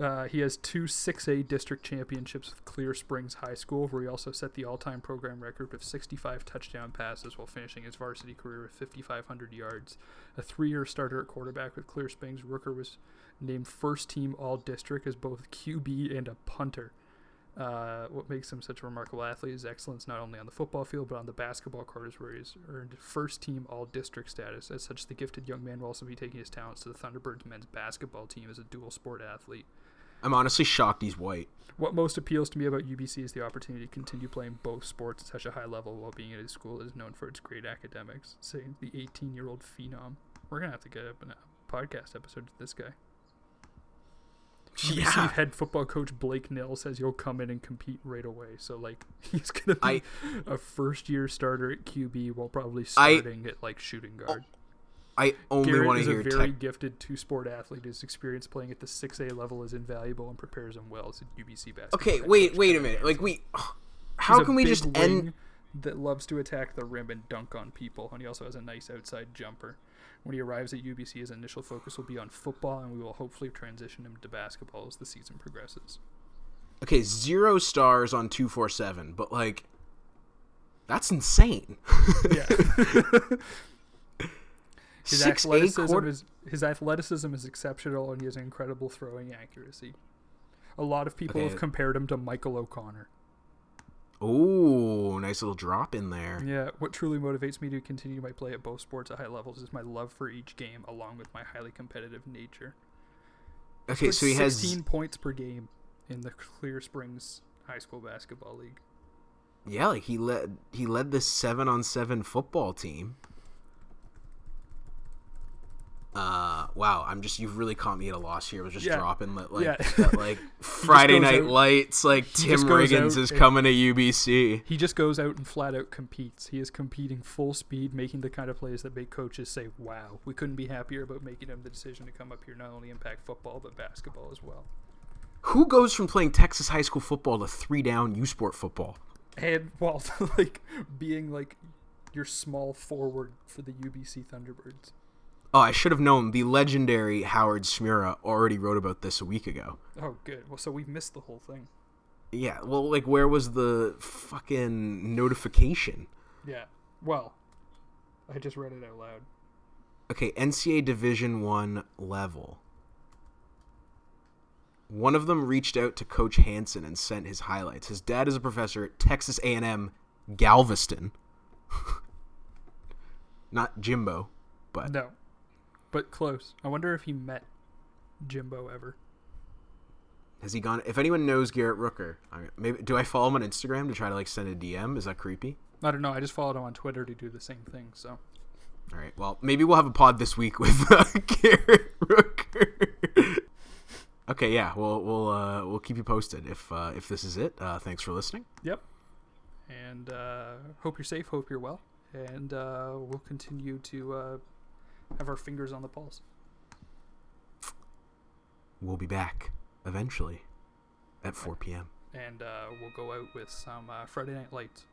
Uh, he has two 6A district championships with Clear Springs High School, where he also set the all-time program record with 65 touchdown passes while finishing his varsity career with 5,500 yards. A three-year starter at quarterback with Clear Springs, Rooker was named first-team All-District as both QB and a punter. Uh, what makes him such a remarkable athlete is excellence not only on the football field but on the basketball court, is where he's earned first-team All-District status. As such, the gifted young man will also be taking his talents to the Thunderbirds men's basketball team as a dual-sport athlete. I'm honestly shocked he's white. What most appeals to me about UBC is the opportunity to continue playing both sports at such a high level while being at a school that is known for its great academics. Saying the 18 year old phenom. We're going to have to get up a podcast episode to this guy. UBC Yeah. [laughs] head football coach Blake Nill says he'll come in and compete right away. So, like, [laughs] he's going to be I- a first year starter at QB while probably I- starting at, like, shooting guard. I only Garrett want is to a very tech. gifted two sport athlete. His experience playing at the 6A level is invaluable and prepares him well as a UBC basketball. Okay, wait, wait a minute. Like we, [sighs] how a can we just end? that loves to attack the rim and dunk on people, and he also has a nice outside jumper. When he arrives at UBC, his initial focus will be on football, and we will hopefully transition him to basketball as the season progresses. Okay, zero stars on two four seven, but like, that's insane. [laughs] Yeah. [laughs] His Six athleticism quarter. is his athleticism is exceptional, and he has incredible throwing accuracy. A lot of people Okay. have compared him to Michael O'Connor. Ooh, nice little drop in there. Yeah, what truly motivates me to continue my play at both sports at high levels is my love for each game, along with my highly competitive nature. Okay, Scored so he has 16 points per game in the Clear Springs High School Basketball League. yeah, like he led he led this seven on seven football team. Uh, wow, I'm just you've really caught me at a loss here. I was just Yeah. dropping li- like Yeah. that, like [laughs] Friday Night out- Lights, like he Tim Riggins is coming to UBC. He just goes out and flat out competes. He is competing full speed, making the kind of plays that make coaches say, "Wow, we couldn't be happier about making him the decision to come up here not only impact football but basketball as well." Who goes from playing Texas high school football to three down U Sport football? And while [laughs] like being like your small forward for the UBC Thunderbirds. Oh, I should have known. The legendary Howard Tsumura already wrote about this a week ago. Oh, good. Well, so we've missed the whole thing. Yeah, well, like, where was the fucking notification? Yeah. Well, I just read it out loud. Okay, NCA Division One level. One of them reached out to Coach Hanson and sent his highlights. His dad is a professor at Texas A&M Galveston. [laughs] Not Jimbo, but No, but close. I wonder if he met Jimbo ever. has he gone? If anyone knows Garrett Rooker, I maybe do I follow him on Instagram to try to like send a DM? Is that creepy? I don't know. I just followed him on Twitter to do the same thing. So All right. Well, maybe we'll have a pod this week with uh, [laughs] Garrett Rooker. okay. Yeah. We'll we'll uh, we'll keep you posted if uh, if this is it. Uh, thanks for listening. Yep. And uh, hope you're safe. Hope you're well. And uh, we'll continue to uh, have our fingers on the pulse. We'll be back eventually at 4 p.m. And uh, we'll go out with some uh, Friday Night Lights